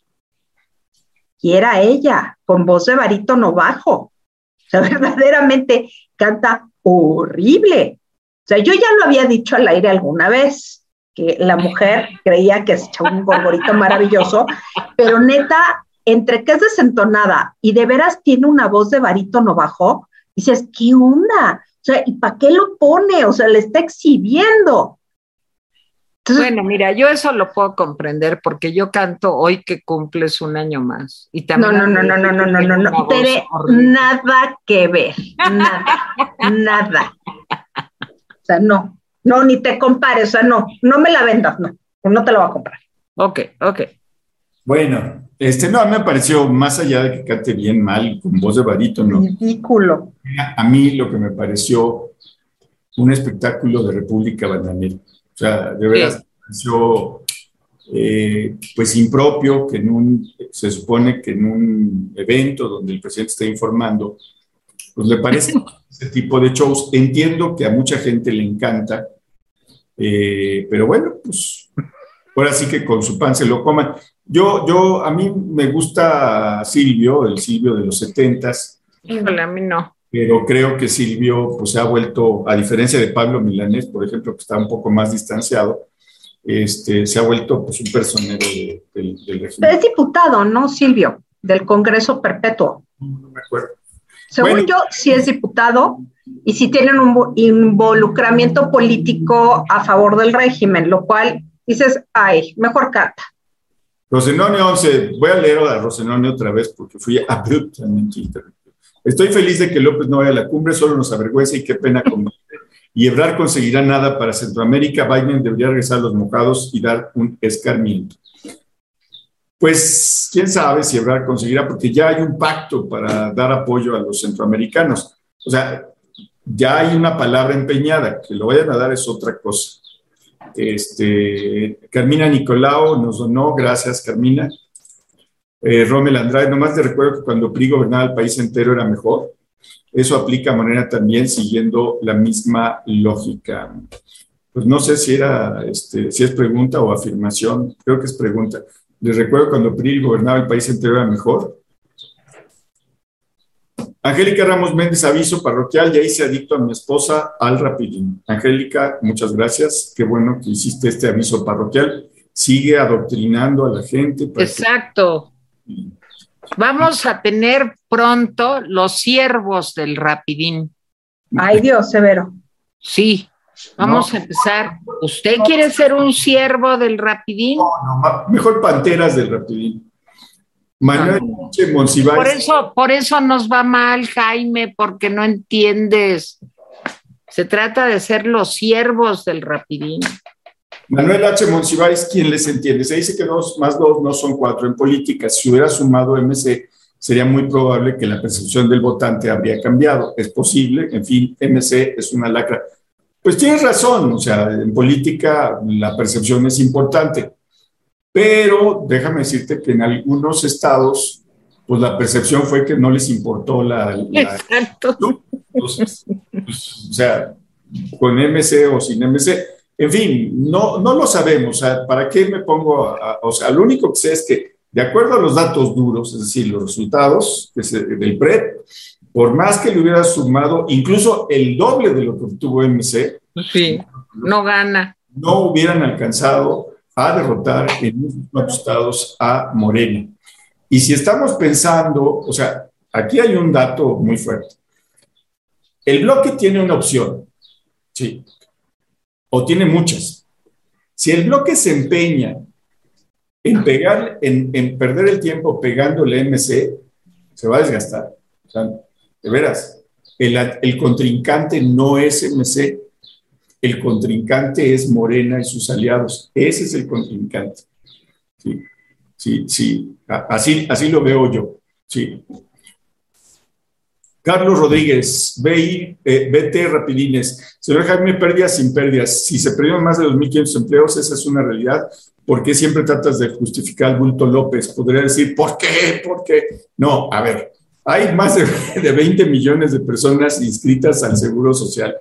Speaker 3: Y era ella, con voz de barítono bajo. O sea, verdaderamente canta horrible. O sea, yo ya lo había dicho al aire alguna vez, que la mujer creía que se echaba un gorgorito maravilloso, pero neta, entre que es desentonada y de veras tiene una voz de barítono bajo, dices, ¿qué onda? O sea, ¿y para qué lo pone? O sea, le está exhibiendo.
Speaker 1: bueno, mira, yo eso lo puedo comprender porque yo canto hoy que cumples un año más. Y también
Speaker 3: no, no, no, no, no, no, no, no, no, nada que ver, nada, nada. O sea, no, no, ni te compares, o sea, no, no me la vendas, no, no te lo voy a comprar.
Speaker 1: Ok, ok.
Speaker 2: Bueno, este no, me pareció, más allá de que cante bien mal, con voz de barítono.
Speaker 3: Ridículo.
Speaker 2: A mí lo que me pareció un espectáculo de República Bananera. O sea, de verdad, me pareció eh, pues impropio que en un, se supone que en un evento donde el presidente está informando, pues le parece ese tipo de shows. Entiendo que a mucha gente le encanta, eh, pero bueno, pues ahora sí que con su pan se lo coman. Yo, yo, a mí me gusta Silvio, el Silvio de los setentas.
Speaker 1: Híjole, a mí no.
Speaker 2: Pero creo que Silvio pues, se ha vuelto, a diferencia de Pablo Milanés, por ejemplo, que está un poco más distanciado, este, se ha vuelto pues, un personero del, del régimen.
Speaker 3: Es diputado, ¿no, Silvio? Del Congreso Perpetuo.
Speaker 2: No me acuerdo.
Speaker 3: Según yo, sí es diputado y sí tienen un involucramiento político a favor del régimen, lo cual dices, ay, mejor carta.
Speaker 2: Rosenone 11, voy a leer a Rosenone otra vez porque fui abruptamente interrumpido. Estoy feliz de que López no vaya a la cumbre, solo nos avergüenza y qué pena con Y Ebrard conseguirá nada para Centroamérica, Biden debería regresar a los mojados y dar un escarmiento pues quién sabe si Ebrard conseguirá, porque ya hay un pacto para dar apoyo a los centroamericanos. O sea, ya hay una palabra empeñada, que lo vayan a dar es otra cosa. Este, Carmina Nicolau nos donó, gracias Carmina. Eh, Rommel Andrade, nomás te recuerdo que cuando PRI gobernaba el país entero era mejor. Eso aplica a manera también siguiendo la misma lógica. Pues no sé si era, este, si es pregunta o afirmación, creo que es pregunta. Les recuerdo cuando PRI gobernaba el país entero era mejor. Angélica Ramos Méndez, aviso parroquial, ya hice adicto a mi esposa al rapidín. Angélica, muchas gracias. Qué bueno que hiciste este aviso parroquial. Sigue adoctrinando a la gente.
Speaker 1: Exacto. Vamos a tener pronto los siervos del rapidín.
Speaker 3: Ay Dios, severo.
Speaker 1: Sí, Vamos a empezar. ¿Usted quiere ser un siervo del Rapidín? No,
Speaker 2: no, mejor panteras del Rapidín. Manuel
Speaker 1: Por eso, por eso nos va mal, Jaime, porque no entiendes. Se trata de ser los siervos del Rapidín.
Speaker 2: Manuel H. Monsiváis, ¿quién les entiende? Se dice que dos más dos no son cuatro en política. Si hubiera sumado MC, sería muy probable que la percepción del votante habría cambiado. Es posible, en fin, MC es una lacra. Pues tienes razón, o sea, en política la percepción es importante, pero déjame decirte que en algunos estados, pues la percepción fue que no les importó la... Exacto. Pues, o sea, con MC o sin MC. En fin, no, no lo sabemos. ¿para qué me pongo a, O sea, lo único que sé es que, de acuerdo a los datos duros, es decir, los resultados del PREP, por más que le hubiera sumado incluso el doble de lo que obtuvo MC,
Speaker 1: sí, no gana.
Speaker 2: No hubieran alcanzado a derrotar en muchos estados a Morena. Y si estamos pensando, o sea, aquí hay un dato muy fuerte. El bloque tiene una opción, sí, o tiene muchas. Si el bloque se empeña en pegar, en, en perder el tiempo pegándole MC, se va a desgastar. O sea, de veras, el, contrincante no es MC. El contrincante es Morena y sus aliados. Ese es el contrincante. Sí, sí, sí. Así, así lo veo yo. Sí. Carlos Rodríguez, BI, eh, BT Rapidines. Señor Jaime, pérdidas sin pérdidas. Si se perdieron más de 2.500 empleos, esa es una realidad. ¿Por qué siempre tratas de justificar al bulto López? Podría decir, ¿por qué? ¿Por qué? No, a ver, hay más de, 20 millones de personas inscritas al Seguro Social.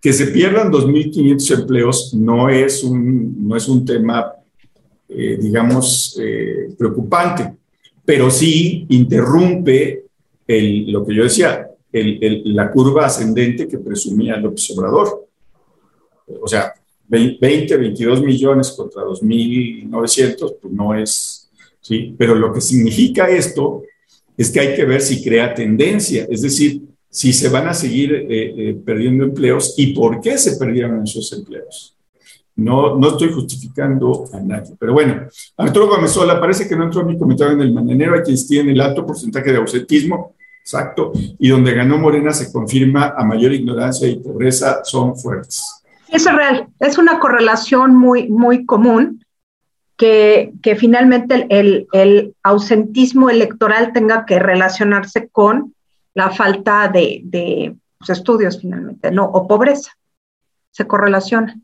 Speaker 2: Que se pierdan 2.500 empleos no es un, no es un tema, eh, digamos, eh, preocupante, pero sí interrumpe lo que yo decía, la curva ascendente que presumía López Obrador. O sea, 20, 22 millones contra 2.900, pues no es, ¿sí? Pero lo que significa esto es que hay que ver si crea tendencia, es decir, si se van a seguir eh, eh, perdiendo empleos y por qué se perdieron esos empleos. No, no estoy justificando a nadie, pero bueno, Arturo Gómez parece que no entró a mi comentario en el manenero, hay quienes tienen el alto porcentaje de ausentismo, exacto, y donde ganó Morena se confirma a mayor ignorancia y pobreza son fuertes.
Speaker 3: Eso es real, es una correlación muy, muy común que, que finalmente el, el, ausentismo electoral tenga que relacionarse con la falta de, de pues, estudios finalmente, ¿no? O pobreza. Se correlaciona.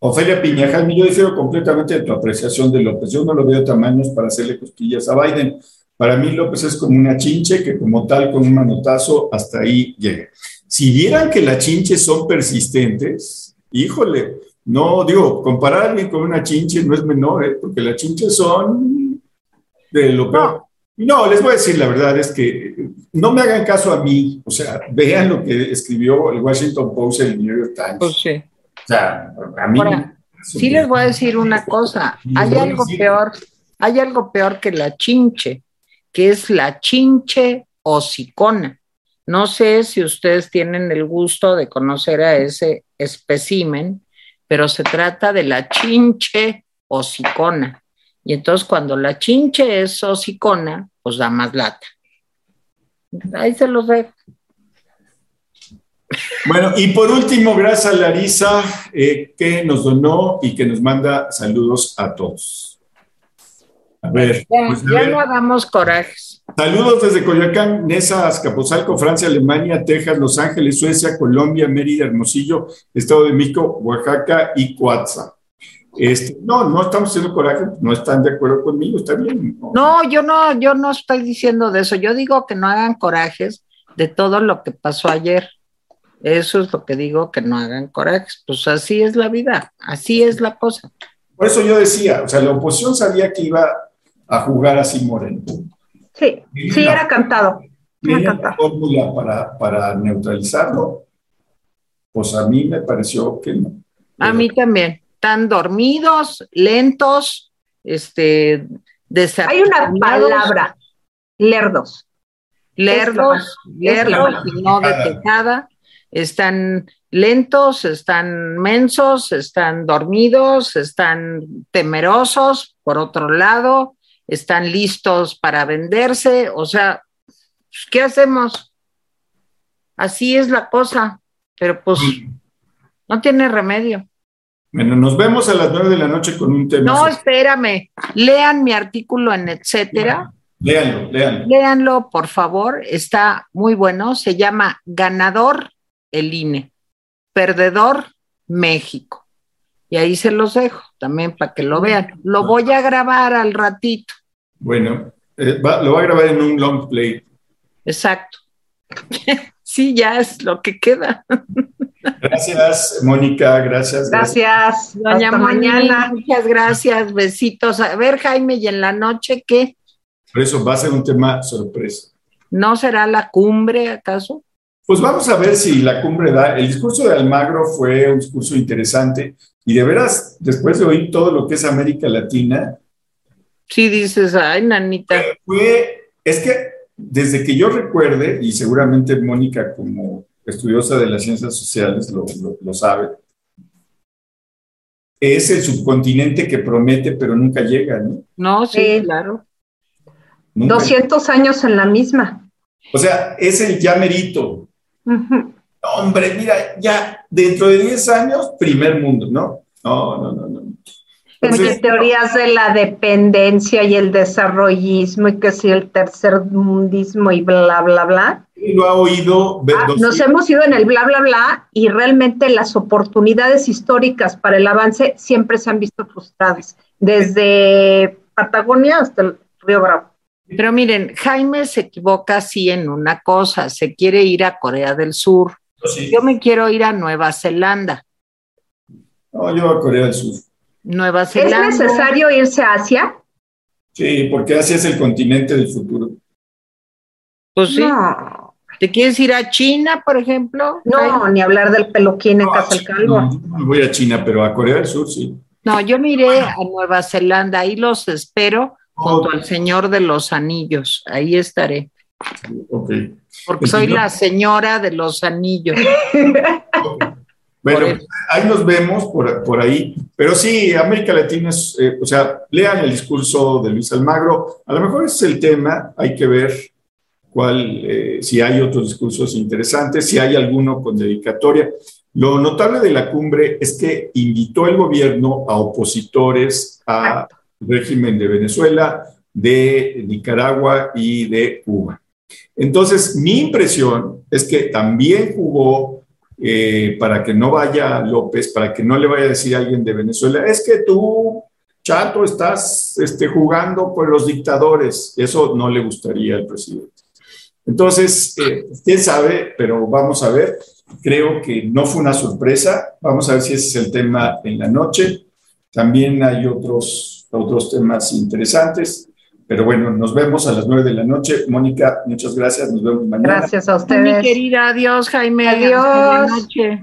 Speaker 2: Ofelia Piñajal, yo difiero completamente de tu apreciación de López. Yo no lo veo tamaños para hacerle costillas a Biden. Para mí López es como una chinche que como tal con un manotazo hasta ahí llega. Si vieran que las chinches son persistentes, híjole, no, digo, comparar a alguien con una chinche no es menor, ¿eh? porque las chinches son de lo peor. No, les voy a decir la verdad, es que no me hagan caso a mí, o sea, vean lo que escribió el Washington Post y el New York Times.
Speaker 1: Pues sí.
Speaker 2: O sea, a mí...
Speaker 1: sí les voy a decir una cosa, hay algo peor, hay algo peor que la chinche que es la chinche hocicona. No sé si ustedes tienen el gusto de conocer a ese espécimen, pero se trata de la chinche hocicona. Y entonces cuando la chinche es hocicona, pues da más lata. Ahí se los dejo.
Speaker 2: Bueno, y por último, gracias a Larisa eh, que nos donó y que nos manda saludos a todos.
Speaker 1: A ver. Ya, pues, no hagamos corajes.
Speaker 2: Saludos desde Coyoacán, Nesa, Azcapotzalco, Francia, Alemania, Texas, Los Ángeles, Suecia, Colombia, Mérida, Hermosillo, Estado de México, Oaxaca y Coatza. Este, no, no estamos haciendo coraje, no están de acuerdo conmigo, está bien.
Speaker 1: No. yo no, yo no estoy diciendo de eso. Yo digo que no hagan corajes de todo lo que pasó ayer. Eso es lo que digo, que no hagan corajes. Pues así es la vida, así es la cosa.
Speaker 2: Por eso yo decía, o sea, la oposición sabía que iba a jugar así Moreno.
Speaker 3: Sí, sí, era cantado.
Speaker 2: Era fórmula para, para neutralizarlo? Pues a mí me pareció que no.
Speaker 1: A mí también. Están dormidos, lentos, este,
Speaker 3: Hay una palabra, lerdos.
Speaker 1: Lerdos, lerdos, y no detectada. Están lentos, están mensos, están dormidos, están temerosos, por otro lado, están listos para venderse, o sea, pues, ¿qué hacemos? Así es la cosa, pero pues no tiene remedio.
Speaker 2: Bueno, nos vemos a las nueve de la noche con un tema.
Speaker 1: No, espérame, lean mi artículo en etcétera.
Speaker 2: Léanlo, léanlo.
Speaker 1: Léanlo, por favor, está muy bueno, se llama Ganador el INE, Perdedor México. Y ahí se los dejo también para que lo vean. Lo voy a grabar al ratito.
Speaker 2: Bueno, eh, lo va a grabar en un long play.
Speaker 1: Exacto. sí, ya es lo que queda.
Speaker 2: Gracias, Mónica, gracias.
Speaker 3: Gracias,
Speaker 1: doña mañana. Muchas gracias, besitos. A ver, Jaime, ¿y en la noche qué?
Speaker 2: Por eso va a ser un tema sorpresa.
Speaker 1: ¿No será la cumbre, acaso?
Speaker 2: Pues vamos a ver si la cumbre da. El discurso de Almagro fue un discurso interesante y de veras, después de oír todo lo que es América Latina.
Speaker 1: Sí, dices, ay, nanita.
Speaker 2: Fue, es que desde que yo recuerde, y seguramente Mónica como estudiosa de las ciencias sociales lo, sabe, es el subcontinente que promete pero nunca llega, ¿no?
Speaker 1: No, sí, claro.
Speaker 3: 200 años en la misma.
Speaker 2: O sea, es el ya merito. hombre, mira, ya dentro de 10 años, primer mundo, ¿no? No, no, no, no.
Speaker 3: Entonces, teorías de la dependencia y el desarrollismo y que si el tercer mundismo y bla, bla, bla.
Speaker 2: Lo ha oído.
Speaker 3: Ah, nos hemos ido en el bla, bla, bla y realmente las oportunidades históricas para el avance siempre se han visto frustradas, desde Patagonia hasta el Río Bravo.
Speaker 1: Pero miren, Jaime se equivoca sí en una cosa, se quiere ir a Corea del Sur. Yo me quiero ir a Nueva Zelanda.
Speaker 2: No, yo a Corea del Sur.
Speaker 1: Nueva Zelanda.
Speaker 3: ¿Es necesario irse a Asia?
Speaker 2: Sí, porque Asia es el continente del futuro.
Speaker 1: Pues sí. ¿Te quieres ir a China, por ejemplo?
Speaker 3: No, ni hablar del peluquín en Casa del Calvo.
Speaker 2: No, no voy a China, pero a Corea del Sur sí.
Speaker 1: No, yo me iré a Nueva Zelanda, ahí los espero junto al Señor de los Anillos, ahí estaré.
Speaker 2: Ok.
Speaker 1: Porque soy la señora de los anillos.
Speaker 2: Bueno, ahí nos vemos por, ahí. Pero sí, América Latina es, eh, o sea, lean el discurso de Luis Almagro. A lo mejor ese es el tema, hay que ver cuál, eh, si hay otros discursos interesantes, si hay alguno con dedicatoria. Lo notable de la cumbre es que invitó el gobierno a opositores al régimen de Venezuela, de Nicaragua y de Cuba. Entonces, mi impresión es que también jugó eh, para que no vaya López, para que no le vaya a decir a alguien de Venezuela, es que tú, chato, estás este, jugando por los dictadores. Eso no le gustaría al presidente. Entonces, eh, quién sabe, pero vamos a ver. Creo que no fue una sorpresa. Vamos a ver si ese es el tema en la noche. También hay otros, otros temas interesantes. Pero bueno, nos vemos a las nueve de la noche. Mónica, muchas gracias. Nos vemos mañana.
Speaker 3: Gracias a ustedes.
Speaker 1: Mi querida, adiós, Jaime.
Speaker 3: Adiós. Buenas noches.